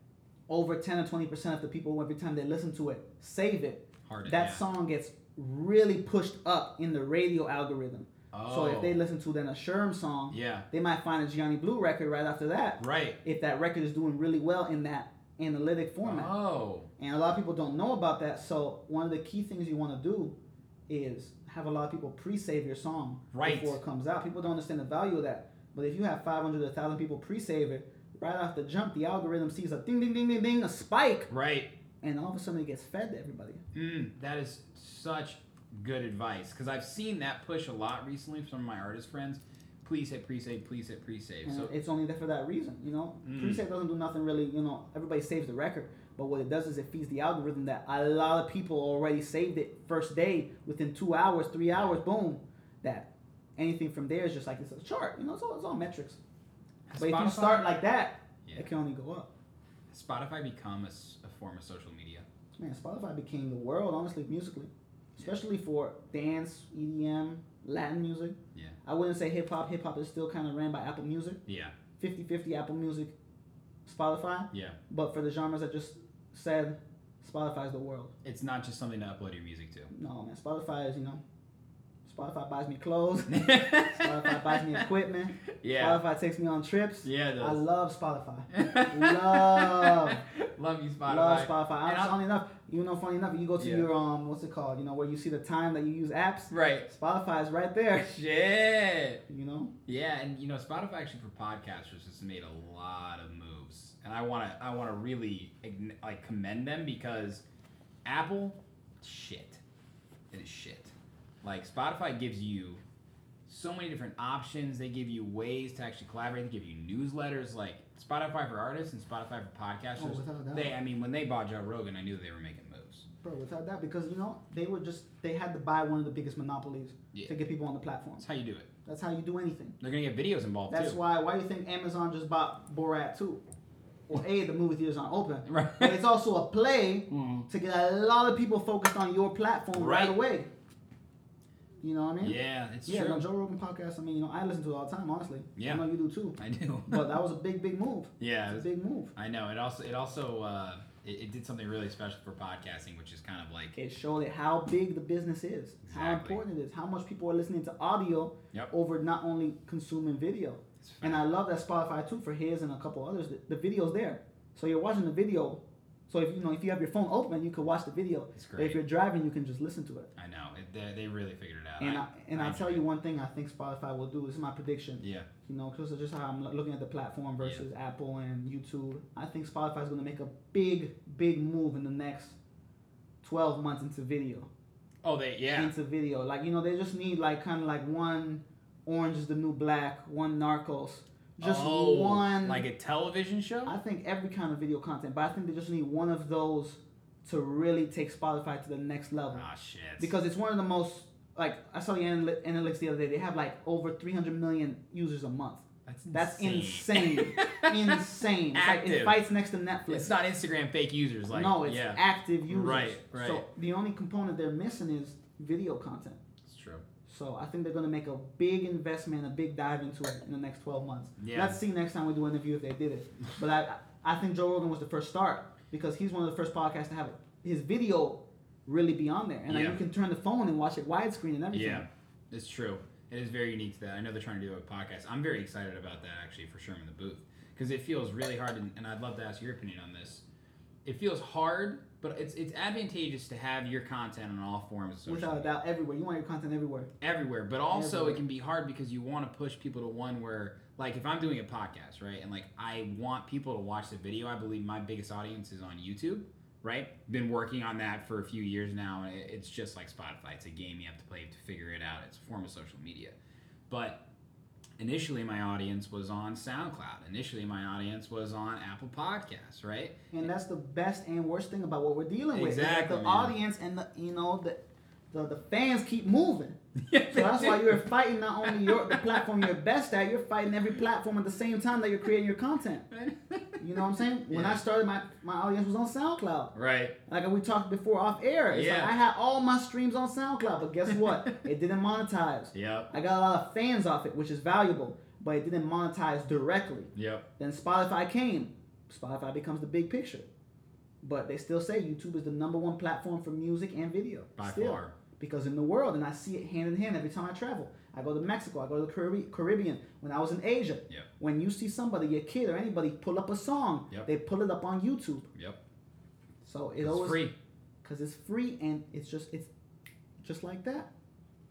over 10 or 20% of the people, every time they listen to it, save it. Hard. to- That yeah. song gets really pushed up in the radio algorithm. Oh. So if they Oh. listen to then a Sherm song, Yeah. they might find a Gianni Blue record right after that. Right. If that record is doing really well in that analytic format. Oh. And a lot of people don't know about that. So one of the key things you want to do is have a lot of people pre-save your song Right. before it comes out. People don't understand the value of that. But if you have 500 or 1,000 people pre-save it, right off the jump, the algorithm sees a ding, ding, ding, ding, ding, a spike, Right. and all of a sudden it gets fed to everybody. Mm, that is such good advice because I've seen that push a lot recently from some of my artist friends. Please hit pre-save. Please hit pre-save. And So it's only there for that reason, you know. Mm. Pre-save doesn't do nothing really, you know. Everybody saves the record, but what it does is it feeds the algorithm that a lot of people already saved it first day within two hours, three hours, boom. That anything from there is just like it's a chart, you know. It's all it's all metrics. has But if you start like that, Yeah. it can only go up. has Spotify become a form of social media. Man, Spotify became the world, honestly, musically, especially for dance, EDM, Latin music. Yeah. I wouldn't say hip hop. Hip hop is still kind of ran by Apple Music, Yeah. 50-50 Apple Music, Spotify. Yeah. But for the genres I just said, Spotify's the world. It's not just something to upload your music to. No, man, Spotify is, you know, Spotify buys me clothes. Spotify buys me equipment. yeah. Spotify takes me on trips. Yeah. It does. I love Spotify. love, Love you, Spotify. love Spotify. And funny enough, you know, funny enough, you go to Yeah. your um, what's it called? You know, where you see the time that you use apps. Right. Spotify is right there. Shit. You know, Yeah, and you know, Spotify actually for podcasters has made a lot of moves, and I want to I want to really like commend them because Apple, shit, it is shit. Like Spotify gives you so many different options. They give you ways to actually collaborate. They give you newsletters like Spotify for artists and Spotify for podcasters. Oh, without a doubt. They, I mean, when they bought Joe Rogan, I knew they were making moves. bro, without that, because you know they were just they had to buy one of the biggest monopolies Yeah. to get people on the platform. That's how you do it. That's how you do anything. They're gonna get videos involved That's too. why. Why do you think Amazon just bought Borat 2? Well, a the movie theaters aren't open, Right. but it's also a play Mhm. to get a lot of people focused on your platform right, Right. away. You know what I mean? Yeah, it's Yeah, true. no, Joe Rogan podcast. I mean, you know, I listen to it all the time. Honestly, Yeah. I know you do too. I do. But that was a big, big move. yeah, it It's a big move. I know. It also it also uh, it, it did something really special for podcasting, which is kind of like It showed it how big the business is, how important it is, how much people are listening to audio Yep. over not only consuming video. And I love that Spotify too for his and a couple others. The, the video's there, so you're watching the video. So if you know if you have your phone open, you can watch the video. It's But if you're driving, you can just listen to it. I know it, they, they really figured it out. And I, and I'll enjoy tell you one thing I think Spotify will do. This is my prediction. Yeah, You know, because just how I'm looking at the platform versus Apple and YouTube. I think Spotify is going to make a big, big move in the next 12 months into video. Oh, they yeah. Into video. Like, you know, they just need like kind of like one Orange is the New Black, one Narcos. Just oh, one. like a television show. I think every kind of video content, but I think they just need one of those to really take Spotify to the next level. Ah shit. Because it's one of the most, like, I saw the analytics the other day. They have like over 300 million users a month. that's insane. That's insane. insane. It's like it Active. fights next to Netflix. It's not Instagram fake users like no, it's yeah. active users. Right, right. So the only component they're missing is video content. It's true. So I think they're gonna make a big investment, a big dive into it in the next 12 months. Yeah. Let's see next time we do an interview if they did it. But I, I think Joe Rogan was the first start because he's one of the first podcasts to have it. his video really be on there, and Yeah. you can turn the phone and watch it widescreen and everything. Yeah, it's true. It is very unique to that. I know they're trying to do a podcast. I'm very excited about that actually for Sherm in the Booth because it feels really hard, and, and I'd love to ask your opinion on this. it feels hard, but it's it's advantageous to have your content on all forms of social Without a doubt, everywhere. You want your content everywhere. everywhere but also Everywhere. it can be hard because you want to push people to one where like if i'm doing a podcast right and like i want people to watch the video i believe my biggest audience is on youtube right? Been working on that for a few years now and it's just like spotify. It's a game you have to play to figure it out. It's a form of social media. But initially my audience was on soundcloud. Initially my audience was on apple podcasts right? And that's the best and worst thing about what we're dealing with. Exactly, the man. audience and the you know the, the the fans keep moving. So that's why you're fighting not only your the platform you're best at, you're fighting every platform at the same time that you're creating your content. You know what I'm saying? When Yeah. I started, my my audience was on SoundCloud. right Like we talked before off air. It's Yeah. like I had all my streams on SoundCloud, but guess what? it didn't monetize. yep I got a lot of fans off it, which is valuable, but it didn't monetize directly. yep Then Spotify came. Spotify becomes the big picture. But they still say YouTube is the number one platform for music and video. By still. far. Because in the world, and I see it hand in hand every time I travel. I go to Mexico, I go to the Caribbean. When I was in Asia, Yep. when you see somebody, your kid or anybody, pull up a song, Yep. they pull it up on YouTube. yep So it it's always free because it's free and it's just it's just like that.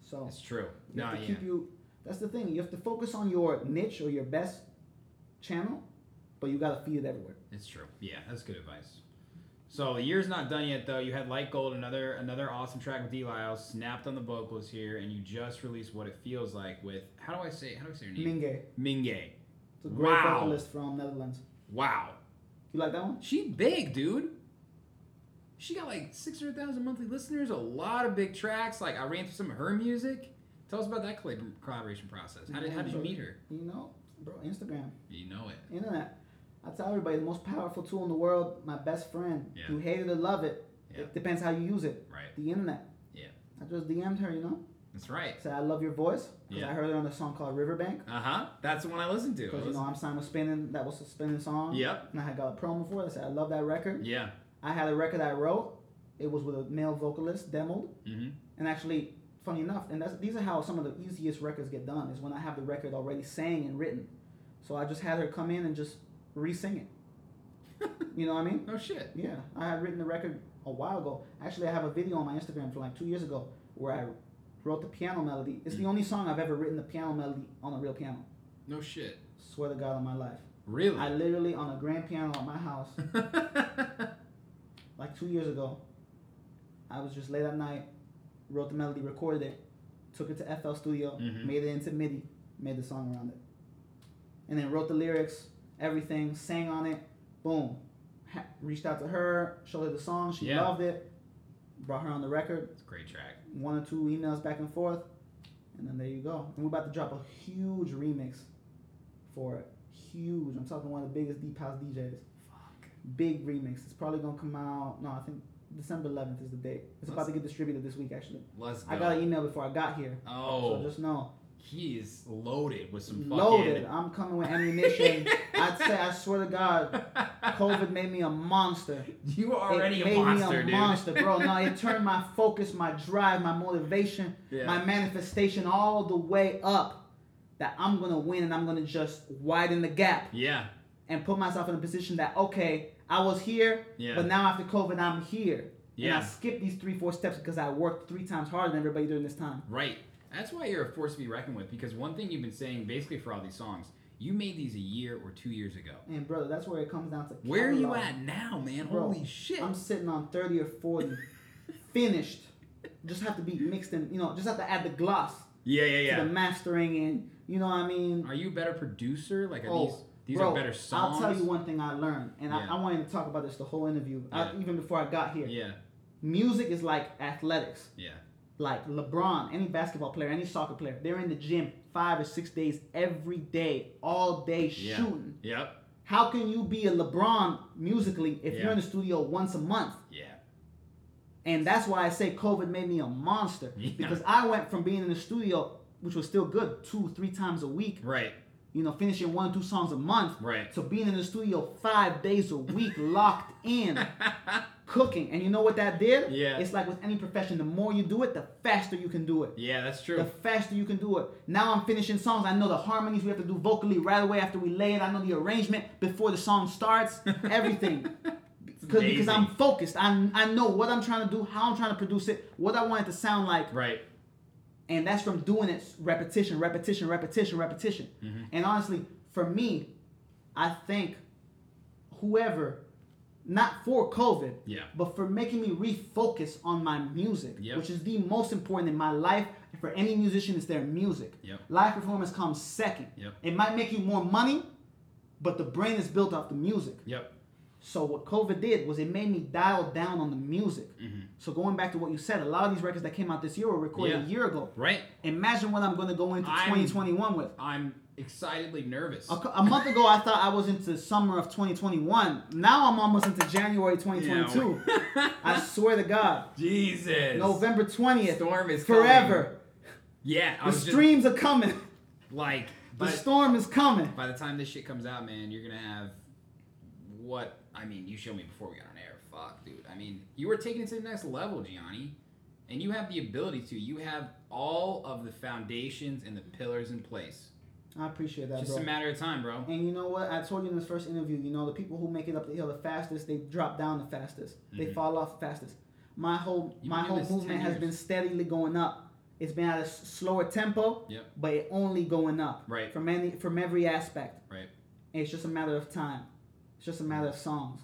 So it's true you no have to yeah keep you. That's the thing. You have to focus on your niche or your best channel, but you gotta feed it everywhere. It's true. Yeah, that's good advice. So the year's not done yet, though. You had Light Gold, another another awesome track with D. Lyle, snapped on the vocals here, and you just released what it feels like with how do I say how do I say your name? Minge. Minge. It's a great Wow. vocalist from Netherlands. Wow, You like that one? she big, dude. She got like six hundred thousand monthly listeners. A lot of big tracks. Like I ran through some of her music. Tell us about that collaboration process. How did how did you meet her? You know, bro, Instagram, You know it. internet. I tell everybody the most powerful tool in the world. My best friend. Yeah. You hate it or love it. Yeah. It depends how you use it. Right. The internet. Yeah. I just DM'd her. You know, That's right. said I love your voice because Yeah. I heard it on a song called Riverbank. Uh huh. That's the one I listened to. Because you know I'm signed with Spinnin'. That was a Spinnin' song. Yep. And I had got a promo for it. I said I love that record. Yeah. I had a record I wrote. It was with a male vocalist, demoed. Mm-hmm. And actually, funny enough, and that's these are how some of the easiest records get done is when I have the record already sang and written. So I just had her come in and just re-sing it. You know what I mean? No shit. Yeah, I had written the record a while ago. Actually, I have a video on my Instagram from like two years ago where I wrote the piano melody. It's the only song I've ever written the piano melody on a real piano. No shit. Swear to God on my life. Really? I literally on a grand piano at my house like two years ago. I was just late at night, wrote the melody, recorded it, took it to FL Studio, Mhm. made it into MIDI, made the song around it, and then wrote the lyrics, everything, sang on it. Boom. Ha- reached out to her, showed her the song. She Yeah. loved it. Brought her on the record. it's a great track. One or two emails back and forth, and then there you go. And we're about to drop a huge remix for it. Huge. I'm talking one of the biggest deep house DJs Fuck. big remix. It's probably gonna come out. No, I think December 11th is the date. It's about Let's- to get distributed this week, actually. Let's go. I got an email before I got here, Oh, so just know, he is loaded with some fucking. loaded. I'm coming with ammunition. I'd say, I swear to God, COVID made me a monster. You are already it a made monster, me a dude. monster, bro. No, it turned my focus, my drive, my motivation, Yeah. my manifestation all the way up. That I'm gonna win and I'm gonna just widen the gap. Yeah. and put myself in a position that okay, I was here, Yeah. but now after COVID, I'm here. Yeah. And Yeah. I skipped these three, four steps because I worked three times harder than everybody during this time. Right. That's why you're a force to be reckoned with. Because one thing you've been saying basically for all these songs, you made these a year or two years ago. And brother, that's where it comes down to. Where are you at now, man? Bro, Holy shit. I'm sitting on thirty or forty, finished. Just have to be mixed in, you know. Just have to add the gloss yeah, yeah, yeah. to the mastering, and you know what I mean. Are you a better producer? Like, are Oh, these these bro, are better songs? I'll tell you one thing I learned, and Yeah. I, I wanted to talk about this the whole interview, I, even before I got here. Yeah, Music is like athletics. yeah, like LeBron, any basketball player, any soccer player, they're in the gym five or six days every day, all day yeah. shooting. Yep. How can you be a LeBron musically if Yeah. you're in the studio once a month? Yeah. And that's why I say COVID made me a monster Yeah. because I went from being in the studio, which was still good, two, three times a week, Right. You know, finishing one or two songs a month, Right. So being in the studio five days a week, locked in. Cooking, and you know what that did? Yeah. It's like with any profession, the more you do it, the faster you can do it. yeah, that's true. the faster you can do it. Now I'm finishing songs. I know the harmonies we have to do vocally right away after we lay it. I know the arrangement before the song starts. Everything. Cause, because I'm focused. I I know what I'm trying to do, how I'm trying to produce it, what I want it to sound like, right. And that's from doing it repetition, repetition, repetition, repetition. Mm-hmm. And honestly, for me, I thank whoever, not for COVID, Yeah. but for making me refocus on my music, Yep. which is the most important in my life. For any musician, it's their music. Yep. Live performance comes second. Yep. It might make you more money, but the brain is built off the music. Yep. So what COVID did was it made me dial down on the music. Mm-hmm. So going back to what you said, a lot of these records that came out this year were recorded Yeah. a year ago. Right. Imagine what I'm going to go into I'm- 2021 with. I'm excitedly nervous. A, a month ago, I thought I was into summer of 2021. Now I'm almost into January 2022. I swear to God. Jesus. November 20th. Storm is coming. forever. Yeah. I The streams are coming. like. The storm is coming. by the time this shit comes out, man, you're gonna have what? I mean, you showed me before we got on air. Fuck, dude. I mean, you were taking it to the next level, Gianni, and you have the ability to. You have all of the foundations and the pillars in place. I appreciate that, Just bro. a matter of time, bro. And you know what? I told you in this first interview, you know, the people who make it up the hill the fastest, they drop down the fastest. They fall off the fastest. My whole Mm-hmm. You've my whole movement has been steadily going up. It's been at a slower tempo, Yep. but it only going up. Right. From any from every aspect. Right. And it's just a matter of time. Just a matter of songs.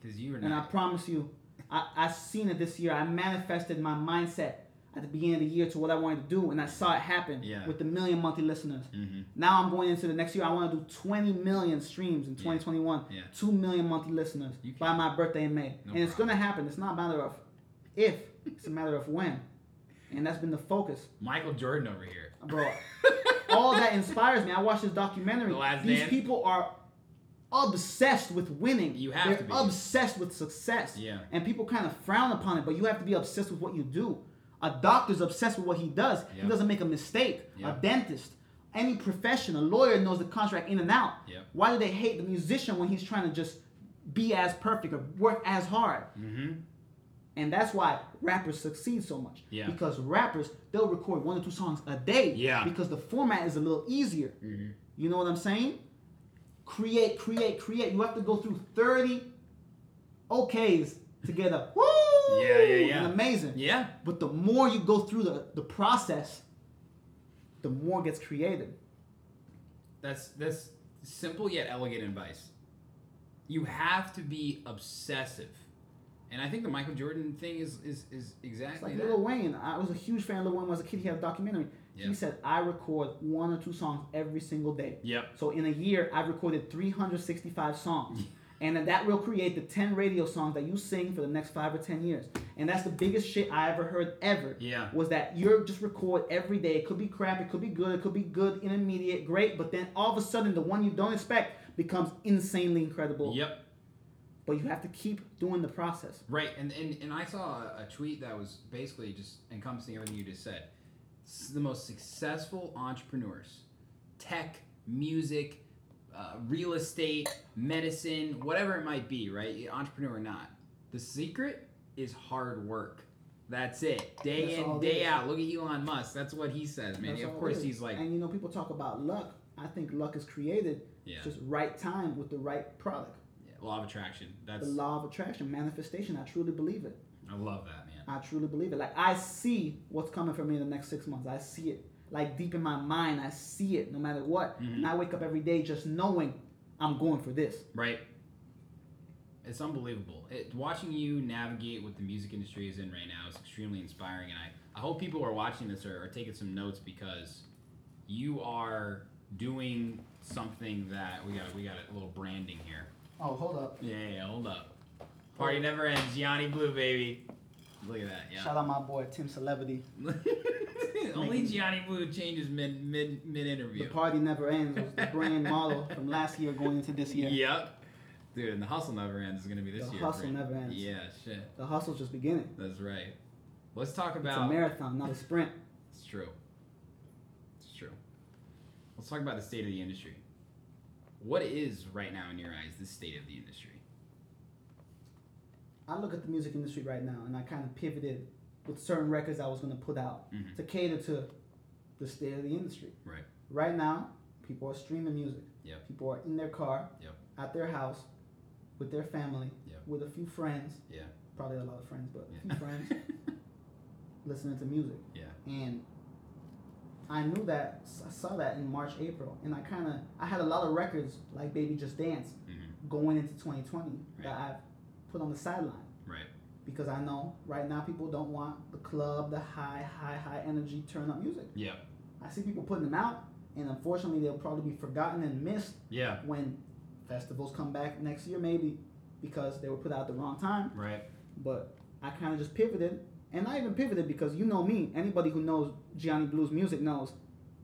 Because you were And I promise you, I, I seen it this year. I manifested my mindset at the beginning of the year to what I wanted to do, and I saw it happen Yeah. with the million monthly listeners. Mhm. Now I'm going into the next year. I want to do 20 million streams in 2021. Yeah. 2 million monthly listeners by my birthday in May. No and it's going to happen. It's not a matter of if, it's a matter of when. And that's been the focus. Michael Jordan over here. Bro, all that inspires me. I watched this documentary. The These Dance? people are obsessed with winning. You have They're to be. obsessed with success. Yeah. And people kind of frown upon it, but you have to be obsessed with what you do. A doctor's obsessed with what he does. He doesn't make a mistake. A dentist, any profession, a lawyer knows the contract in and out. Yeah. Why do they hate the musician when he's trying to just be as perfect or work as hard? Mm-hmm. And that's why rappers succeed so much. Yeah. Because rappers, they'll record one or two songs a day. Yeah. Because the format is a little easier. Mhm. You know what I'm saying? Create, create, create. You have to go through 30 okays to get a woo! Yeah, yeah, yeah. And amazing. Yeah. But the more you go through the, the process, the more gets created. That's that's simple yet elegant advice. You have to be obsessive, and I think the Michael Jordan thing is is is It's exactly like that. Lil Wayne. I was a huge fan of Lil Wayne when I was a kid. He had a documentary. Yeah. He said, I record one or two songs every single day. Yep. So in a year, I've recorded 365 songs. And then that will create the 10 radio songs that you sing for the next five or 10 years. And that's the biggest shit I ever heard ever. Yeah. Was that you're just record every day. It could be crap, it could be good, it could be good, intermediate, great, but then all of a sudden the one you don't expect becomes insanely incredible. Yep. But you have to keep doing the process. Right, and, and and I saw a, a tweet that was basically just encompassing everything you just said. The most successful entrepreneurs, tech, music, uh, real estate, medicine, whatever it might be, right? Entrepreneur or not, the secret is hard work. That's it. Day That's in, day out. Look at Elon Musk. That's what he says, man. That's of course, he's like, And you know, people talk about luck. I think luck is created Yeah. just right time with the right product. yeah, law of attraction. That's The law of attraction, manifestation. I truly believe it. I love that. I truly believe it. Like I see what's coming for me in the next six months. I see it. Like deep in my mind, I see it no matter what. Mhm. And I wake up every day just knowing I'm going for this. Right. It's unbelievable. It, watching you navigate what the music industry is in right now is extremely inspiring, and I, I hope people are watching this are, are taking some notes because you are doing something that we got. We got a little branding here. Oh, hold up. Yeah, yeah, yeah, hold up. Party never ends. Gianni Blue, baby. Look at that. Yeah. Shout out my boy Tim Celebrity. Only Gianni Blue changes mid mid mid interview. The party never ends was the brand model from last year going into this year. Yep. Dude, and the hustle never ends is gonna be this The year. hustle brand. never ends. Yeah, shit. The hustle's just beginning. That's right. Let's talk It's a about. marathon, not a sprint. It's true. It's true. Let's talk about the state of the industry. What is right now in your eyes the state of the industry? I look at the music industry right now and I kind of pivoted with certain records I was going to put out Mhm. to cater to the state of the industry. Right. Right now, people are streaming music. Yep. People are in their car, Yep. at their house, with their family, Yeah. with a few friends, Yeah. probably a lot of friends, but a Yeah. few friends, listening to music. Yeah. And I knew that, I saw that in March, April, and I kind of, I had a lot of records like Baby Just Dance Mhm. going into 2020 that I've put on the sideline Right. because I know right now people don't want the club, the high, high, high energy turn up music. Yeah. I see people putting them out, and unfortunately, they'll probably be forgotten and missed Yeah. when festivals come back next year, maybe because they were put out at the wrong time. Right. But I kind of just pivoted, and I even pivoted because you know me. Anybody who knows Gianni Blues music knows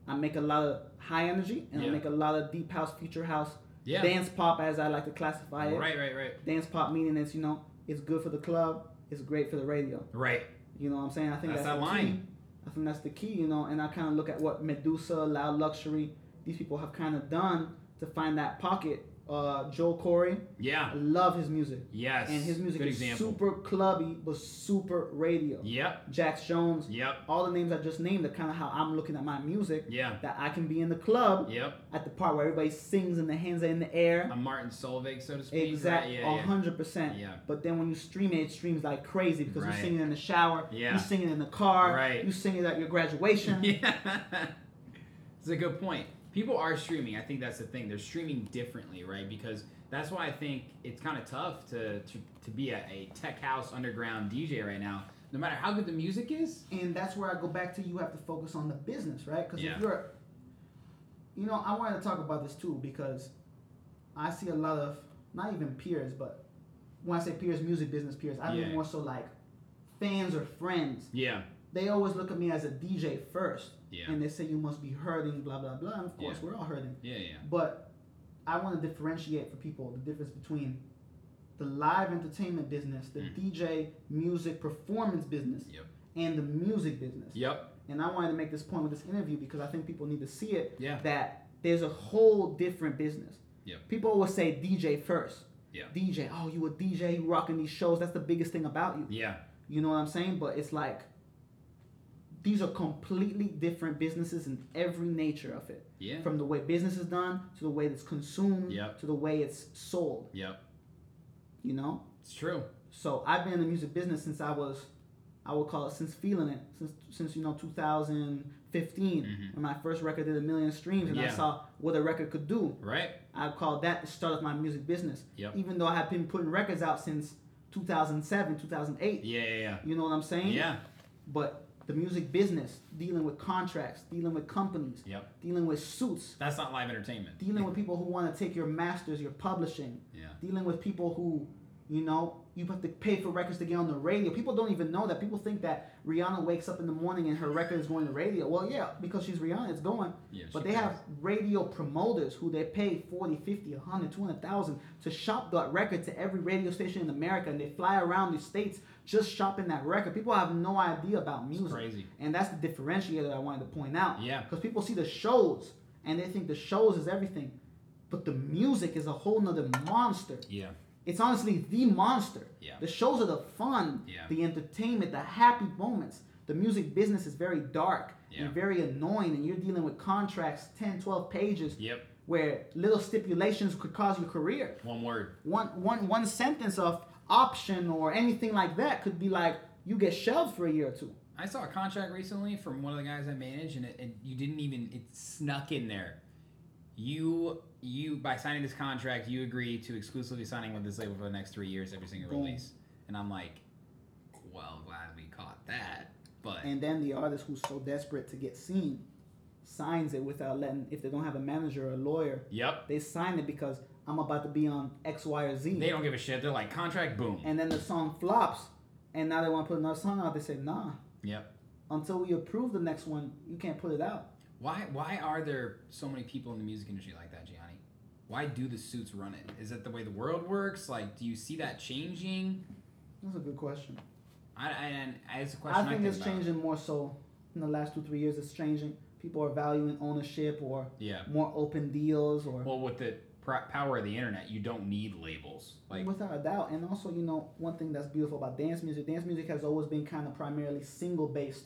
I make a lot of high energy and Yeah. I make a lot of deep house, future house, Yeah. dance pop, as I like to classify it. Right. Right. Right. Dance pop meaning it's you know it's good for the club, it's great for the radio. Right. You know what I'm saying? I think That's that's, that the line. key. I think that's the key, you know. And I kind of look at what Meduza, Loud Luxury, these people have kind of done to find that pocket. Uh, Joel Corry, I Yeah. love his music, Yes. and his music Good is example. super clubby but super radio. Yep. Jax Jones, Yep. all the names I just named are kind of how I'm looking at my music. Yeah. That I can be in the club Yep. at the part where everybody sings and the hands are in the air. A Martin Solveig, so to speak. Exactly, Right? Yeah. hundred percent. Yeah. But then when you stream it, it streams like crazy because Right. you're singing in the shower, Yeah. you're singing in the car, Right. you singing at your graduation. Yeah. It's a good point. People are streaming. I think that's the thing. They're streaming differently, right? Because that's why I think it's kind of tough to, to, to be a, a tech house underground DJ right now. No matter how good the music is. And that's where I go back to. You have to focus on the business, right? Because Yeah. if you're, you know, I wanted to talk about this too because I see a lot of not even peers, but when I say peers, music business peers, I Yeah. mean more so like fans or friends. Yeah. They always look at me as a DJ first, Yeah. and they say you must be hurting, blah blah blah. And of course, Yeah. we're all hurting. Yeah. Yeah. But I want to differentiate for people the difference between the live entertainment business, the Mm. DJ music performance business, Yep. and the music business. Yep. And I wanted to make this point with this interview because I think people need to see it Yeah. that there's a whole different business. Yep. People always say DJ first. Yeah. DJ, oh, you a DJ, you rocking these shows. That's the biggest thing about you. Yeah. You know what I'm saying? But it's like these are completely different businesses in every nature of it. Yeah. From the way business is done to the way it's consumed Yep. to the way it's sold. Yep. You know? It's true. So I've been in the music business since I was, I would call it since feeling it, since since you know 2015 Mhm. when my first record did a million streams and I saw what a record could do. Right. I called that the start of my music business. Yep. Even though I have been putting records out since 2007, 2008. Yeah. Yeah. Yeah. You know what I'm saying? Yeah. But the music business, dealing with contracts, dealing with companies, Yep. dealing with suits, That's not live entertainment. dealing with people who want to take your masters, your publishing, Yeah. dealing with people who, you know, you have to pay for records to get on the radio. People don't even know that. People think that Rihanna wakes up in the morning and her record is going to radio. Well, yeah, because she's Rihanna, it's going. Yeah, but they does. have radio promoters who they pay 40, 50, 100, 200,000 to shop that record to every radio station in America. And they fly around the states just shopping that record. People have no idea about music. crazy. And that's the differentiator that I wanted to point out. Yeah. Because people see the shows and they think the shows is everything. But the music is a whole nother monster. Yeah. It's honestly the monster. Yeah. The shows are the fun, Yeah. the entertainment, the happy moments. The music business is very dark Yeah. and very annoying, and you're dealing with contracts, 10, 12 pages, Yep. where little stipulations could cause your career. One word. One, one, one sentence of option or anything like that could be like you get shelved for a year or two. I saw a contract recently from one of the guys I manage, and it, and you didn't even it snuck in there. You you by signing this contract, you agree to exclusively signing with this label for the next three years, every single Boom. release. And I'm like, well, glad we caught that. But And then the artist who's so desperate to get seen signs it without letting, if they don't have a manager or a lawyer, yep, they sign it because I'm about to be on X, Y, or Z. they don't give a shit. They're like contract, boom. and then the song flops, and now they want to put another song out. They say, nah, Yep. until we approve the next one, you can't put it out. Why why are there so many people in the music industry like that, Gianni? Why do the suits run it? Is that the way the world works? Like, do you see that changing? That's a good question. I, I and it's a question I think it's about. changing more so in the last two, three years. It's changing. People are valuing ownership or Yeah. more open deals or Well, with the pr- power of the internet, you don't need labels. Like, without a doubt. And also, you know, one thing that's beautiful about dance music, dance music has always been kind of primarily single based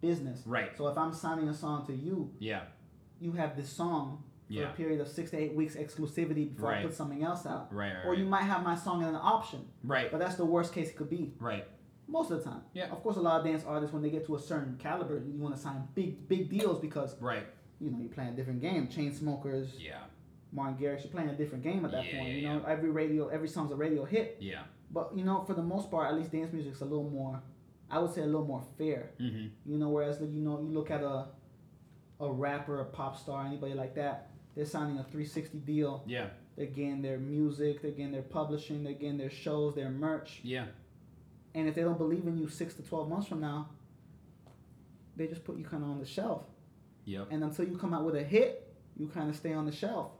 business. right? So if I'm signing a song to you, Yeah, you have this song for Yeah. a period of six to eight weeks exclusivity before I put something else out. Right, right, or you right. might have my song as an option. Right. But that's the worst case it could be. Right. Most of the time. Yeah. Of course, a lot of dance artists, when they get to a certain caliber, you want to sign big, big deals because Right. you know you're playing a different game. Chainsmokers, Yeah. Martin Garrix, you're playing a different game at that Yeah, point. You yeah, know, every radio, every song's a radio hit. Yeah. But you know, for the most part, at least dance music's a little more, I would say a little more fair. Mm-hmm. You know, whereas like, you know, you look at a, a rapper, a pop star, anybody like that, they're signing a 360 deal. Yeah. They're getting their music, they're getting their publishing, they're getting their shows, their merch. Yeah. And if they don't believe in you six to 12 months from now, they just put you kind of on the shelf. Yep. And until you come out with a hit, you kind of stay on the shelf.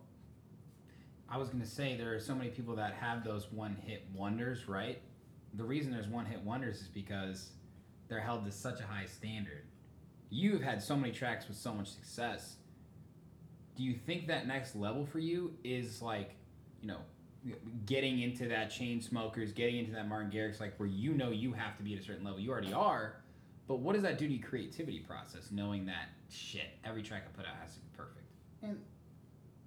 I was gonna say there are so many people that have those one hit wonders, right? The reason there's one hit wonders is because they're held to such a high standard. You've had so many tracks with so much success. Do you think that next level for you is like, you know, getting into that Chainsmokers, getting into that Martin Garrix, like where you know you have to be at a certain level? You already are, but what does that do to your creativity process, knowing that shit, every track I put out has to be perfect? And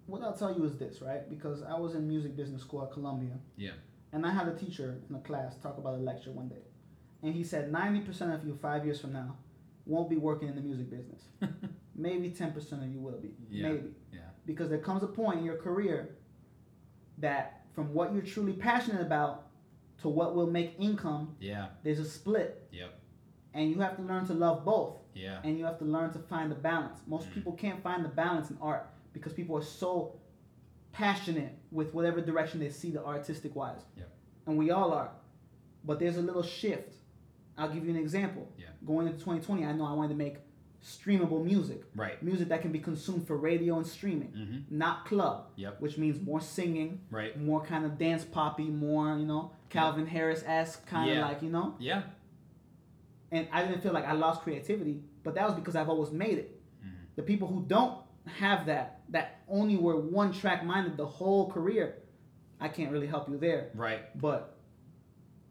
what I'll tell you is this, right? Because I was in music business school at Columbia. Yeah. And I had a teacher in a class talk about a lecture one day. And he said 90% of you five years from now won't be working in the music business. Maybe 10% of you will be. Yeah. Maybe. Because there comes a point in your career that from what you're truly passionate about to what will make income, Yeah. there's a split. Yep. And you have to learn to love both. Yeah. And you have to learn to find the balance. Most Mm. people can't find the balance in art because people are so passionate with whatever direction they see the artistic wise. Yep. And we all are. But there's a little shift. I'll give you an example. Yeah. Going into 2020, I know I wanted to make streamable music. Right. Music that can be consumed for radio and streaming, Mm-hmm. not club. Yep. Which means more singing, Right. more kind of dance poppy, more, you know, Calvin Harris esque kind of Yeah. like, you know? Yeah. And I didn't feel like I lost creativity, but that was because I've always made it. Mhm. The people who don't have that, that only were one track minded the whole career, I can't really help you there. Right. But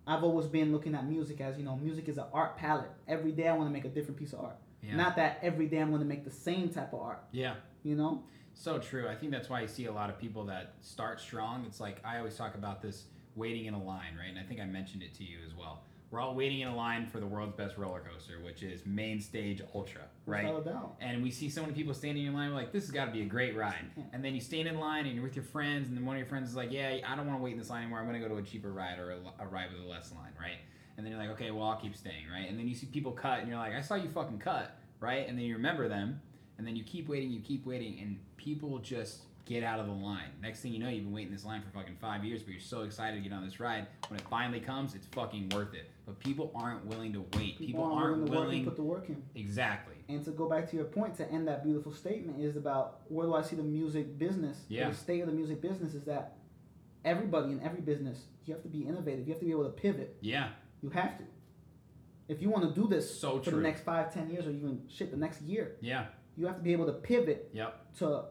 I've always been looking at music as, you know, music is an art palette. Every day I want to make a different piece of art. Yeah. Not that every day I'm going to make the same type of art, Yeah. you know? So true. I think that's why you see a lot of people that start strong. It's like I always talk about this waiting in a line, right? And I think I mentioned it to you as well. We're all waiting in a line for the world's best roller coaster, which is Main Stage Ultra, right? Without a doubt. And we see so many people standing in line. We're like, this has got to be a great ride. And then you stand in line and you're with your friends, and then one of your friends is like, yeah, I don't want to wait in this line anymore. I'm going to go to a cheaper ride or a, a ride with a less line, right? And then you're like, okay, well, I'll keep staying, right? And then you see people cut, and you're like, I saw you fucking cut, right? And then you remember them, and then you keep waiting, you keep waiting, and people just get out of the line. Next thing you know, you've been waiting this line for fucking five years, but you're so excited to get on this ride. When it finally comes, it's fucking worth it. But people aren't willing to wait. People, aren't willing to work and put the work in. Exactly. And to go back to your point, to end that beautiful statement, is about where do I see the music business? Yeah. The state of the music business is that everybody in every business, you have to be innovative. You have to be able to pivot. Yeah. You have to. If you want to do this So for true. the next five, ten years, or even shit, the next year, Yeah. you have to be able to pivot Yep. to.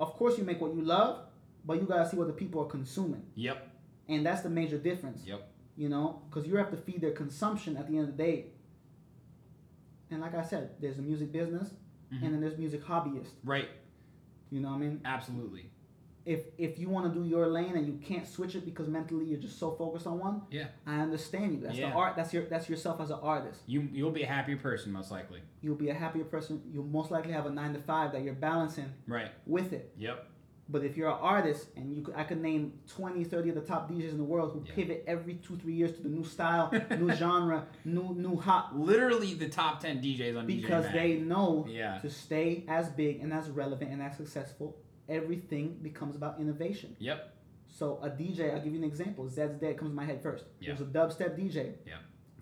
Of course, you make what you love, but you gotta see what the people are consuming, Yep. and that's the major difference. Yep. You know, because you have to feed their consumption at the end of the day. And like I said, there's a music business, Mhm. and then there's music hobbyists. Right. You know what I mean? Absolutely. If if you want to do your lane and you can't switch it because mentally you're just so focused on one, Yeah. I understand you. That's Yeah. the art. That's your that's yourself as an artist. You you'll be a happier person most likely. You'll be a happier person. You'll most likely have a nine to five that you're balancing Right. with it. Yep. But if you're an artist and you could, I could name 20, 30 of the top DJs in the world who Yeah. pivot every two, three years to the new style, new genre, new new hot Literally the top ten DJs on DJ because Mag. they know Yeah. to stay as big and as relevant and as successful, everything becomes about innovation. Yep. So a DJ, I'll give you an example. Zed's Dead comes to my head first. He Yeah. was a dubstep DJ. Yeah.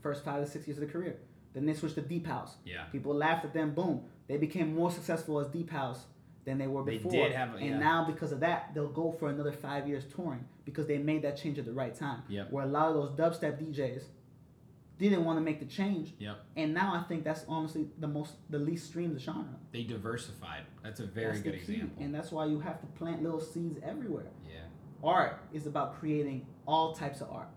First five to six years of the career. Then they switched to deep house. Yeah. People laughed at them. Boom. They became more successful as deep house than they were before. They did have a- and yeah. now because of that, they'll go for another five years touring because they made that change at the right time. Yep. Where a lot of those dubstep DJs didn't want to make the change. Yep. And now I think that's honestly the most the least streamed genre. They diversified. That's a very That's good example. And that's why you have to plant little seeds everywhere. yeah. Art is about creating all types of art.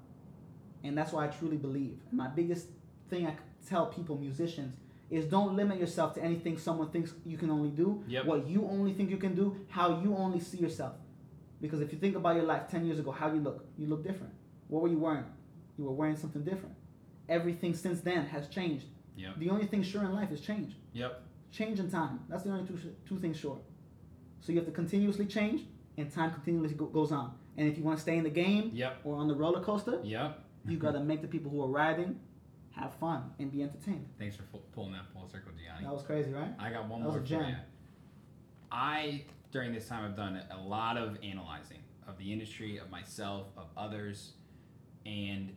And that's why I truly believe. And my biggest thing I tell people, musicians, is don't limit yourself to anything someone thinks you can only do. Yep. What you only think you can do, how you only see yourself. Because if you think about your life 10 years ago, how you look? You look different. What were you wearing? You were wearing something different. Everything since then has changed. Yep. The only thing sure in life is change. Yep. Change and time. That's the only two, two things sure. So you have to continuously change, and time continuously go, goes on. And if you want to stay in the game Yep. or on the roller coaster, Yep. you got to make the people who are riding have fun and be entertained. Thanks for pulling that full circle, Gianni. That was crazy, right? I got one That was more a for gem. I during this time I've done a lot of analyzing of the industry, of myself, of others, and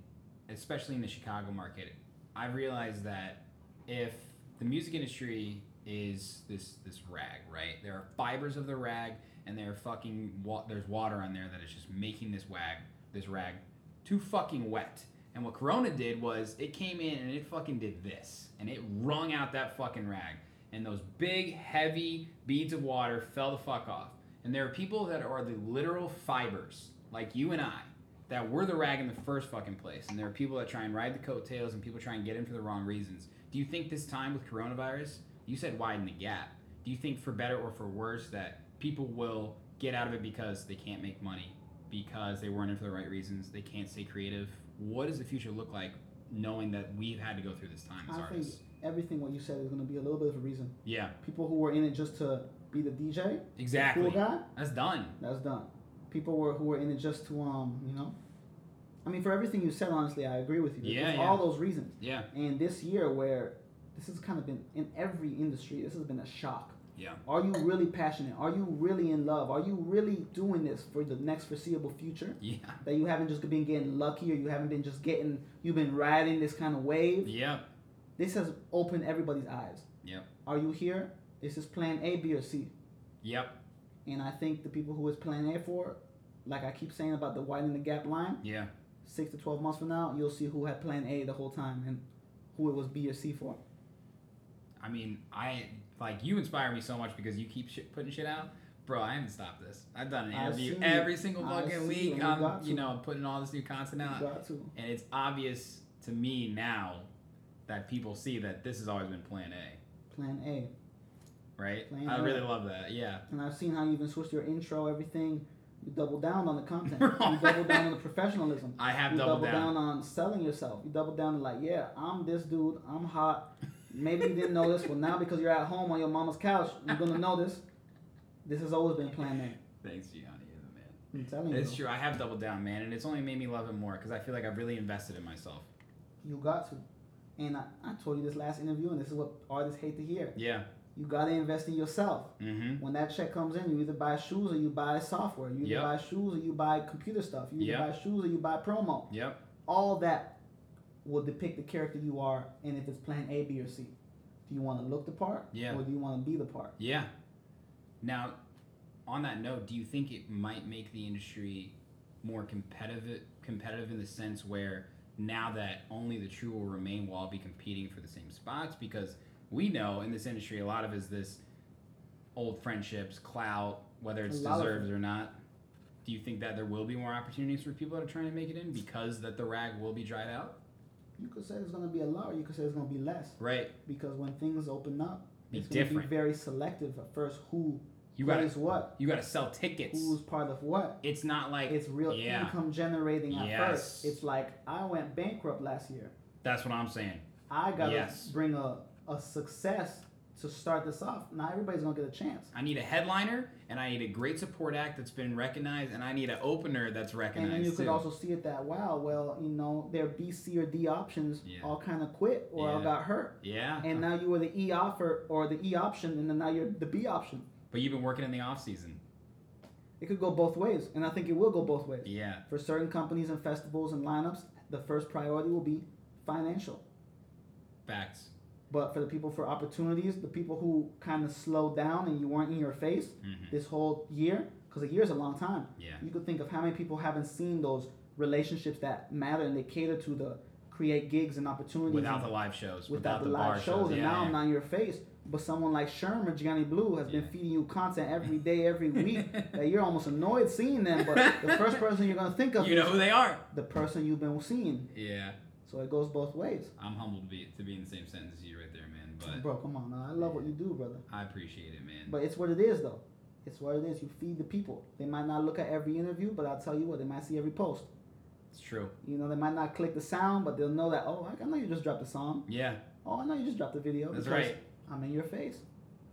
especially in the Chicago market, I realized that if the music industry is this this rag, right? There are fibers of the rag, and there are fucking wa- there's water on there that is just making this wag this rag too fucking wet. And what Corona did was it came in and it fucking did this, and it wrung out that fucking rag, and those big heavy beads of water fell the fuck off. And there are people that are the literal fibers, like you and I, that were the rag in the first fucking place. And there are people that try and ride the coattails and people try and get in for the wrong reasons. Do you think this time with coronavirus, you said widen the gap. Do you think for better or for worse that people will get out of it because they can't make money, because they weren't in for the right reasons, they can't stay creative? What does the future look like knowing that we've had to go through this time as I think everything what you said is going to be a little bit of a reason. Yeah, People who were in it just to be the DJ, exactly. cool guy, That's done. that's done. People were who were in it just to um, you know. I mean, for everything you said, honestly, I agree with you. Yeah, yeah. all those reasons. Yeah, And this year, where this has kind of been in every industry, this has been a shock. yeah, Are you really passionate? Are you really in love? Are you really doing this for the next foreseeable future? yeah, That you haven't just been getting lucky, or you haven't been just getting, you've been riding this kind of wave. yeah, This has opened everybody's eyes. Yep. Are you here? This is Plan A, B, or C. yep, And I think the people who is Plan A for, like I keep saying about the widening the gap line, yeah. six to twelve months from now, you'll see who had Plan A the whole time and who it was B or C for. I mean, I like you inspire me so much because you keep shit, putting shit out. Bro, I haven't stopped this. I've done an interview every single fucking week. you. You I'm, you know, putting all this new content out, You got to. and it's obvious to me now that people see that this has always been Plan A, Plan A. right? I really love that. Yeah, And I've seen how you even switched your intro, everything. You double down on the content. You double down on the professionalism. I have you doubled double down. down. on selling yourself. You double down to like, yeah, I'm this dude. I'm hot. Maybe you didn't know this, but now because you're at home on your mama's couch, you're gonna know this. This has always been planned. A. Thanks, Gianni. You're the man. I'm telling It's you. It's true. I have doubled down, man, and it's only made me love it more because I feel like I've really invested in myself. You got to. And I, I told you this last interview, and this is what artists hate to hear. Yeah. You gotta invest in yourself. Mm-hmm. When that check comes in, you either buy shoes or you buy software. You either Yep. buy shoes or you buy computer stuff. You either Yep. buy shoes or you buy promo. Yep. All that will depict the character you are, and if it's Plan A, B, or C. Do you want to look the part, Yeah. or do you want to be the part? Yeah. Now, on that note, do you think it might make the industry more competitive competitive in the sense where now that only the true will remain will all be competing for the same spots because we know in this industry a lot of is this old friendships, clout, whether it's deserved or not. Do you think that there will be more opportunities for people that are trying to make it in because that the rag will be dried out? You could say there's gonna be a lot, or you could say there's gonna be less. Right. Because when things open up, Be it's gonna different. be very selective at first. Who You gotta plays what? you gotta sell tickets. Who's part of what? It's not like It's real yeah. income generating at Yes. first. It's like I went bankrupt last year. That's what I'm saying. I gotta Yes. bring a, a success to start this off. Not everybody's gonna get a chance. I need a headliner, and I need a great support act that's been recognized, and I need an opener that's recognized. And then you could too. also see it that wow, well, you know, their B, C, or D options Yeah. all kind of quit or all got hurt, yeah, and now you were the E offer or the E option, and then now you're the B option. but you've been working in the off season. It could go both ways, and I think it will go both ways. Yeah, For certain companies and festivals and lineups, the first priority will be financial. facts. But for the people for opportunities, the people who kind of slowed down and you weren't in your face Mhm. this whole year, because a year is a long time. Yeah. You could think of how many people haven't seen those relationships that matter and they cater to the create gigs and opportunities Without the live shows, without, the, bar live shows, and yeah, now yeah. I'm not in your face. But someone like Sherm or Gianni Blue has been feeding you content every day, every week that you're almost annoyed seeing them. But the first person you're gonna think of you know who they are. the person you've been seeing. Yeah, So it goes both ways. I'm humbled to be to be in the same sentence as you right there, man. but Bro, come on. I love what you do, brother. I appreciate it, man. But it's what it is, though. It's what it is. You feed the people. They might not look at every interview, but I'll tell you what, they might see every post. it's true. You know, they might not click the sound, but they'll know that, oh, I know you just dropped a song. Yeah, Oh, I know you just dropped a video. That's right. I'm in your face.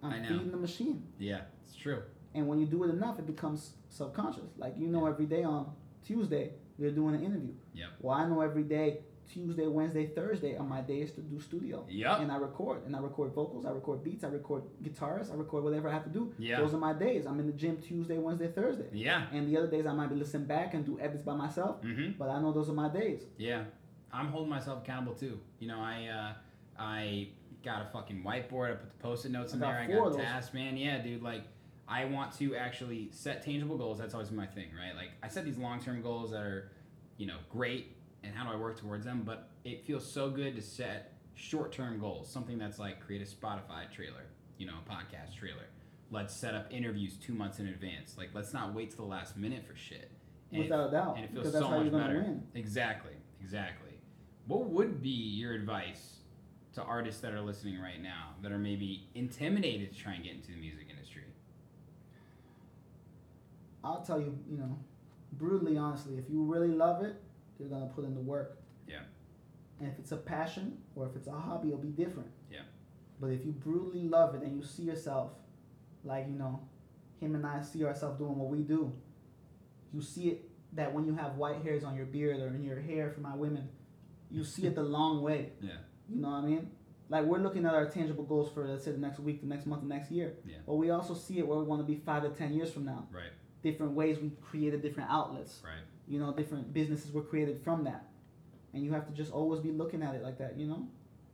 I'm I know. feeding the machine. yeah, it's true. And when you do it enough, it becomes subconscious. Like, you know, every day on Tuesday, you're doing an interview. Yeah. Well, I know every day, Tuesday, Wednesday, Thursday are my days to do studio. Yeah. And I record. And I record vocals, I record beats, I record guitars, I record whatever I have to do. Yeah. Those are my days. I'm in the gym Tuesday, Wednesday, Thursday. Yeah. And the other days I might be listening back and do edits by myself. Mm-hmm. But I know those are my days. Yeah, I'm holding myself accountable too. You know, I uh, I got a fucking whiteboard. I put the post-it notes in I there. I got tasks, man. Yeah, dude. Like, I want to actually set tangible goals. That's always my thing, right? Like, I set these long-term goals that are, you know, great, and how do I work towards them? But it feels so good to set short-term goals. Something that's like create a Spotify trailer, you know, a podcast trailer. Let's set up interviews two months in advance. Like, let's not wait to the last minute for shit. And it- Without a doubt. and it feels so how much better. win. Exactly, exactly. What would be your advice to artists that are listening right now that are maybe intimidated to try and get into the music industry? I'll tell you, you know, brutally honestly, if you really love it, you're gonna put in the work. Yeah. And if it's a passion or if it's a hobby, it'll be different. Yeah. But if you brutally love it and you see yourself, like you know, him and I see ourselves doing what we do, you see it that when you have white hairs on your beard or in your hair for my women, you see it the long way. Yeah. You know what I mean? Like we're looking at our tangible goals for let's say the next week, the next month, the next year. Yeah. But we also see it where we want to be five to ten years from now. Right. Different ways we created different outlets. Right. You know, different businesses were created from that. And you have to just always be looking at it like that, you know?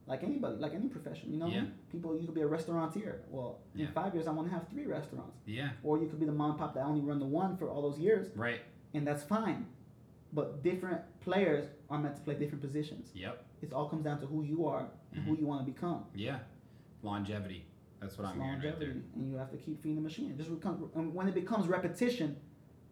Like anybody, like any profession, you know? Yeah. People, you could be a restaurateur. Well, in five years, I want to have three restaurants. Yeah. Or you could be the mom and pop that only run the one for all those years, Right. and that's fine. But different players are meant to play different positions. Yep. It all comes down to who you are and who mm-hmm. you want to become. Yeah. Longevity. That's what It's I'm hearing right there. longevity, and you have to keep feeding the machine. Just when it becomes repetition,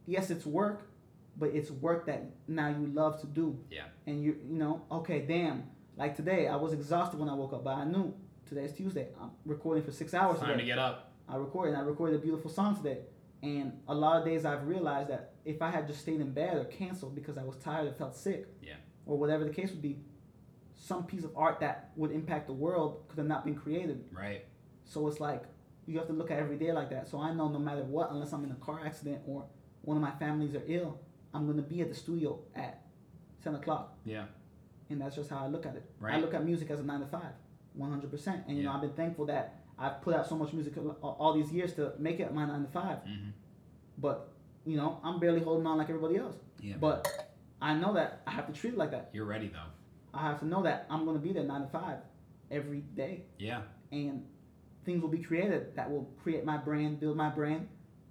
yes, it's work, but it's work that now you love to do. Yeah. And you, you know, okay, damn. Like today, I was exhausted when I woke up, but I knew today's Tuesday. I'm recording for six hours It's time today. to get up. I recorded, I recorded a beautiful song today. And a lot of days I've realized that if I had just stayed in bed or canceled because I was tired or felt sick, Yeah. or whatever the case would be, some piece of art that would impact the world could have not been created. Right. So it's like you have to look at every day like that. So I know no matter what, unless I'm in a car accident or one of my families are ill, I'm gonna be at the studio at ten o'clock, Yeah. and that's just how I look at it. I look at music as a nine to five, one hundred percent. And you know I've been thankful that I've put out so much music all- these years to make it my nine to five. Mhm. But you know I'm barely holding on like everybody else. Yeah. But I know that I have to treat it like that. You're ready though. I have to know that I'm gonna be there nine to five every day. Yeah. and things will be created that will create my brand, build my brand,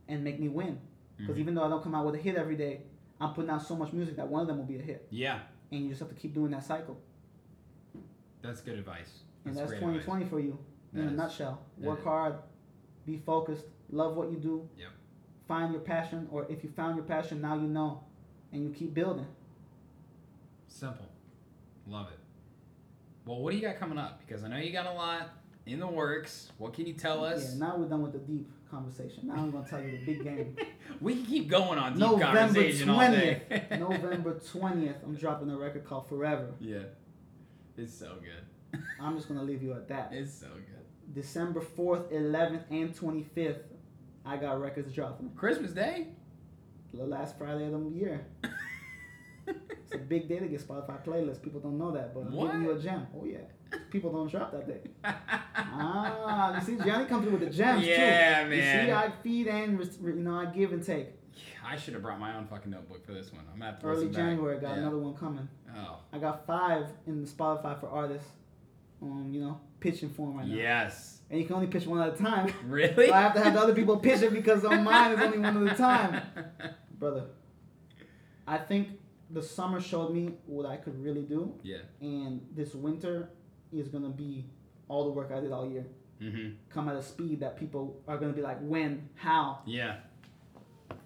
and make me win. Because Mhm. even though I don't come out with a hit every day, I'm putting out so much music that one of them will be a hit, Yeah. and you just have to keep doing that cycle. That's good advice. And that's great 2020 for you in That a is. nutshell. Work is. hard, be focused, love what you do. Yep. Find your passion, or if you found your passion, now you know, and you keep building. Simple. Love it. Well, what do you got coming up? Because I know you got a lot in the works. What can you tell us? Yeah, now we're done with the deep conversation. Now I'm gonna tell you the big game. we can keep going on deep November conversation all day. 20th. November 20th, I'm dropping a record called Forever. yeah. It's so good. I'm just gonna leave you at that. It's so good. December 4th, 11th, and 25th, I got records dropping. Christmas Day? The last Friday of the year. It's a big day to get Spotify playlists. People don't know that, but I'm giving you a gem. Oh yeah, people don't drop that day. Ah, you see, Gianni comes through with the gems Yeah, too. man. You see, I feed and you know I give and take. I should have brought my own fucking notebook for this one. I'm gonna have to Early listen back. January, got Yeah. another one coming. Oh. I got five in the Spotify for artists. Um, you know, pitching form right now. Yes. And you can only pitch one at a time. Really? So I have to have the other people pitch it because on mine is only one at a time. Brother, I think the summer showed me what I could really do, yeah. and this winter is gonna be all the work I did all year. Mm-hmm. Come at a speed that people are gonna be like, when, how, Yeah.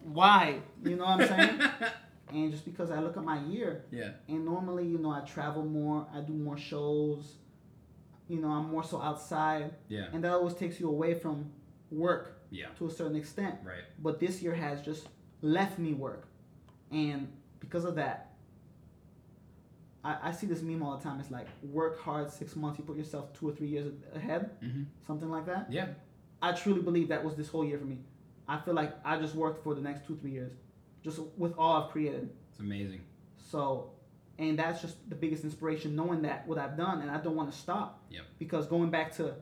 why? You know what I'm saying? and just because I look at my year, Yeah. and normally, you know, I travel more, I do more shows. you know, I'm more so outside, Yeah. and that always takes you away from work Yeah. to a certain extent. Right. But this year has just left me work, and because of that, I, I see this meme all the time. It's like work hard six months, you put yourself two or three years ahead, Mhm. something like that. Yeah. I truly believe that was this whole year for me. I feel like I just worked for the next two, three years, just with all I've created. It's amazing. So, and that's just the biggest inspiration, knowing that what I've done, and I don't want to stop. Yep. Because going back to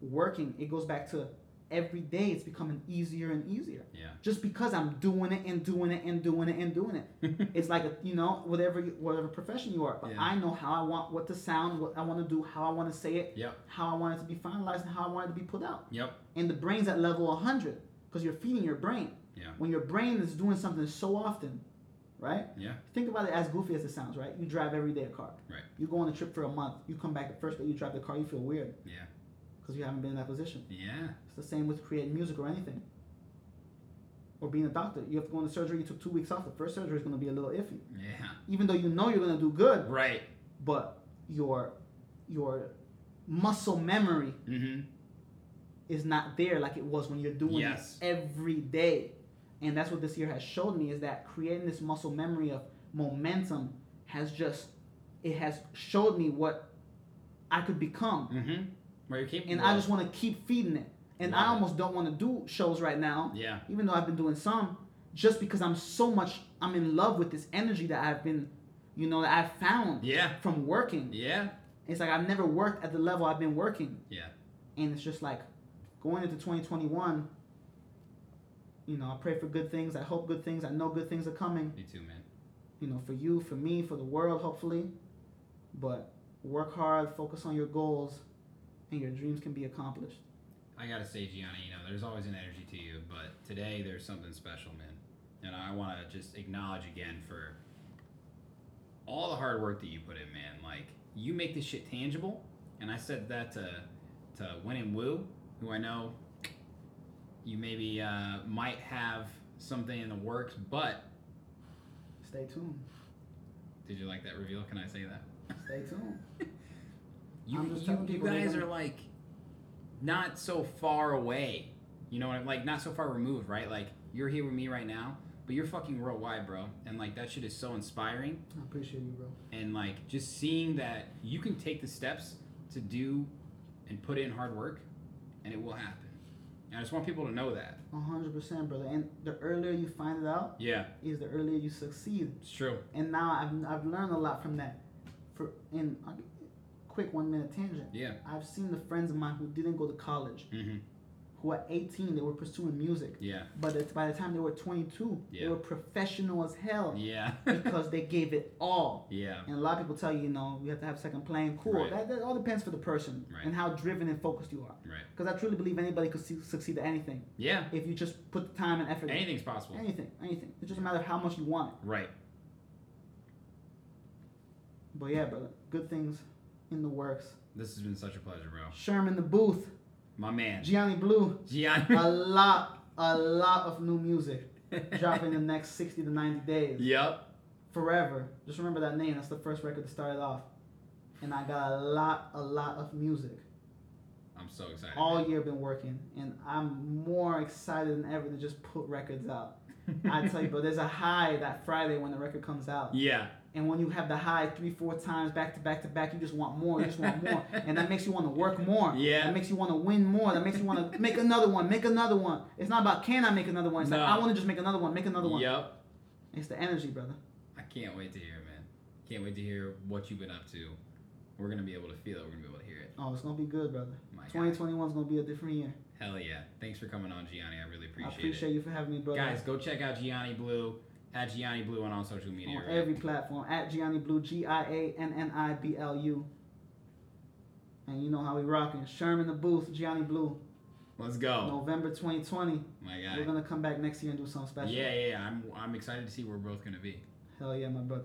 working, it goes back to every day it's becoming easier and easier. Yeah. Just because I'm doing it and doing it and doing it and doing it, it's like a, you know whatever whatever profession you are. But Yeah. I know how I want what to sound, what I want to do, how I want to say it, Yep. how I want it to be finalized, and how I want it to be put out. Yep. And the brain's at level 100 because you're feeding your brain. Yeah. When your brain is doing something so often, right? Yeah. Think about it as goofy as it sounds, right? You drive every day a car. Right. You go on a trip for a month. You come back the first day you drive the car, you feel weird Yeah. Because you haven't been in that position. Yeah. It's the same with creating music or anything. Or being a doctor. You have to go into surgery, you took two weeks off. The first surgery is going to be a little iffy. Yeah. Even though you know you're going to do good, Right. but your your muscle memory Mm-hmm. is not there like it was when you're doing Yes. it every day. And that's what this year has showed me is that creating this muscle memory of momentum has just it has showed me what I could become. Mm-hmm. Where you're capable. And I just want to keep feeding it. And I almost don't want to do shows right now, Yeah. even though I've been doing some, just because I'm so much I'm in love with this energy that I've been, you know, that I've found Yeah. from working. Yeah. It's like I've never worked at the level I've been working. Yeah. and it's just like going into 2021 you know i pray for good things i hope good things i know good things are coming Me too, man. you know for you for me for the world hopefully but work hard focus on your goals and your dreams can be accomplished I gotta say, Gianni, you know, there's always an energy to you, but today there's something special, man. And I want to just acknowledge again for all the hard work that you put in, man. Like you make this shit tangible, and I said that to to Win and Woo, who I know you maybe uh, might have something in the works, but stay tuned did you like that reveal? Can I say that? stay tuned You, you, you guys are like not so far away. You know what I'm like? Not so far removed, right? Like you're here with me right now, but you're fucking worldwide, bro. And like that shit is so inspiring. i appreciate you bro And like just seeing that you can take the steps to do and put in hard work, and it will happen. And I just want people to know that. 100% brother and the earlier you find it out Yeah, is the earlier you succeed it's true. and now I've, I've learned a lot from that. For in quick one minute tangent, Yeah. I've seen the friends of mine who didn't go to college, Mm-hmm. who at 18 they were pursuing music, Yeah. but it's, by the time they were 22, Yeah. they were professional as hell Yeah. because they gave it all. yeah. And a lot of people tell you, you know, you have to have second plan. Cool. Right. That, that all depends for the person Right. and how driven and focused you are. Right. Because I truly believe anybody could see, succeed at anything Yeah. if you just put the time and effort. in. Anything's possible. Anything. Anything. It's just a matter of how much you want it. Right. But yeah, brother, good things in the works. This has been such a pleasure, bro. Sherm in the Booth, My man. Gianni Blue, Gianni. a lot, a lot of new music dropping in the next 60 to 90 days. Yep. Forever. Just remember that name. That's the first record to start it off. And I got a lot, a lot of music. I'm so excited. All man. year been working, and I'm more excited than ever to just put records out. I tell you, but there's a high that Friday when the record comes out. Yeah. And when you have the high three, four times back to back to back, you just want more. You just want more, and that makes you want to work more. Yeah. That makes you want to win more. That makes you want to make another one, make another one. It's not about can I make another one. It's No. like I want to just make another one, make another one. Yep. It's the energy, brother. I can't wait to hear it, man. Can't wait to hear what you've been up to. We're gonna be able to feel it. We're gonna be able to hear it. Oh, it's gonna be good, brother. My 2021 is gonna be a different year. Hell yeah. Thanks for coming on, Gianni. I really appreciate, it. I appreciate it. you for having me, brother. Guys, go check out Gianni Blue at Gianni Blue on all social media. on right? every platform at Gianni Blue, G I A N N I B L U. And you know how we rocking. Sherm in the Booth, Gianni Blue. Let's go. November 2020. My God. We're gonna come back next year and do something special. Yeah, yeah, yeah. I'm, I'm excited to see where we're both gonna be. Hell yeah, my brother.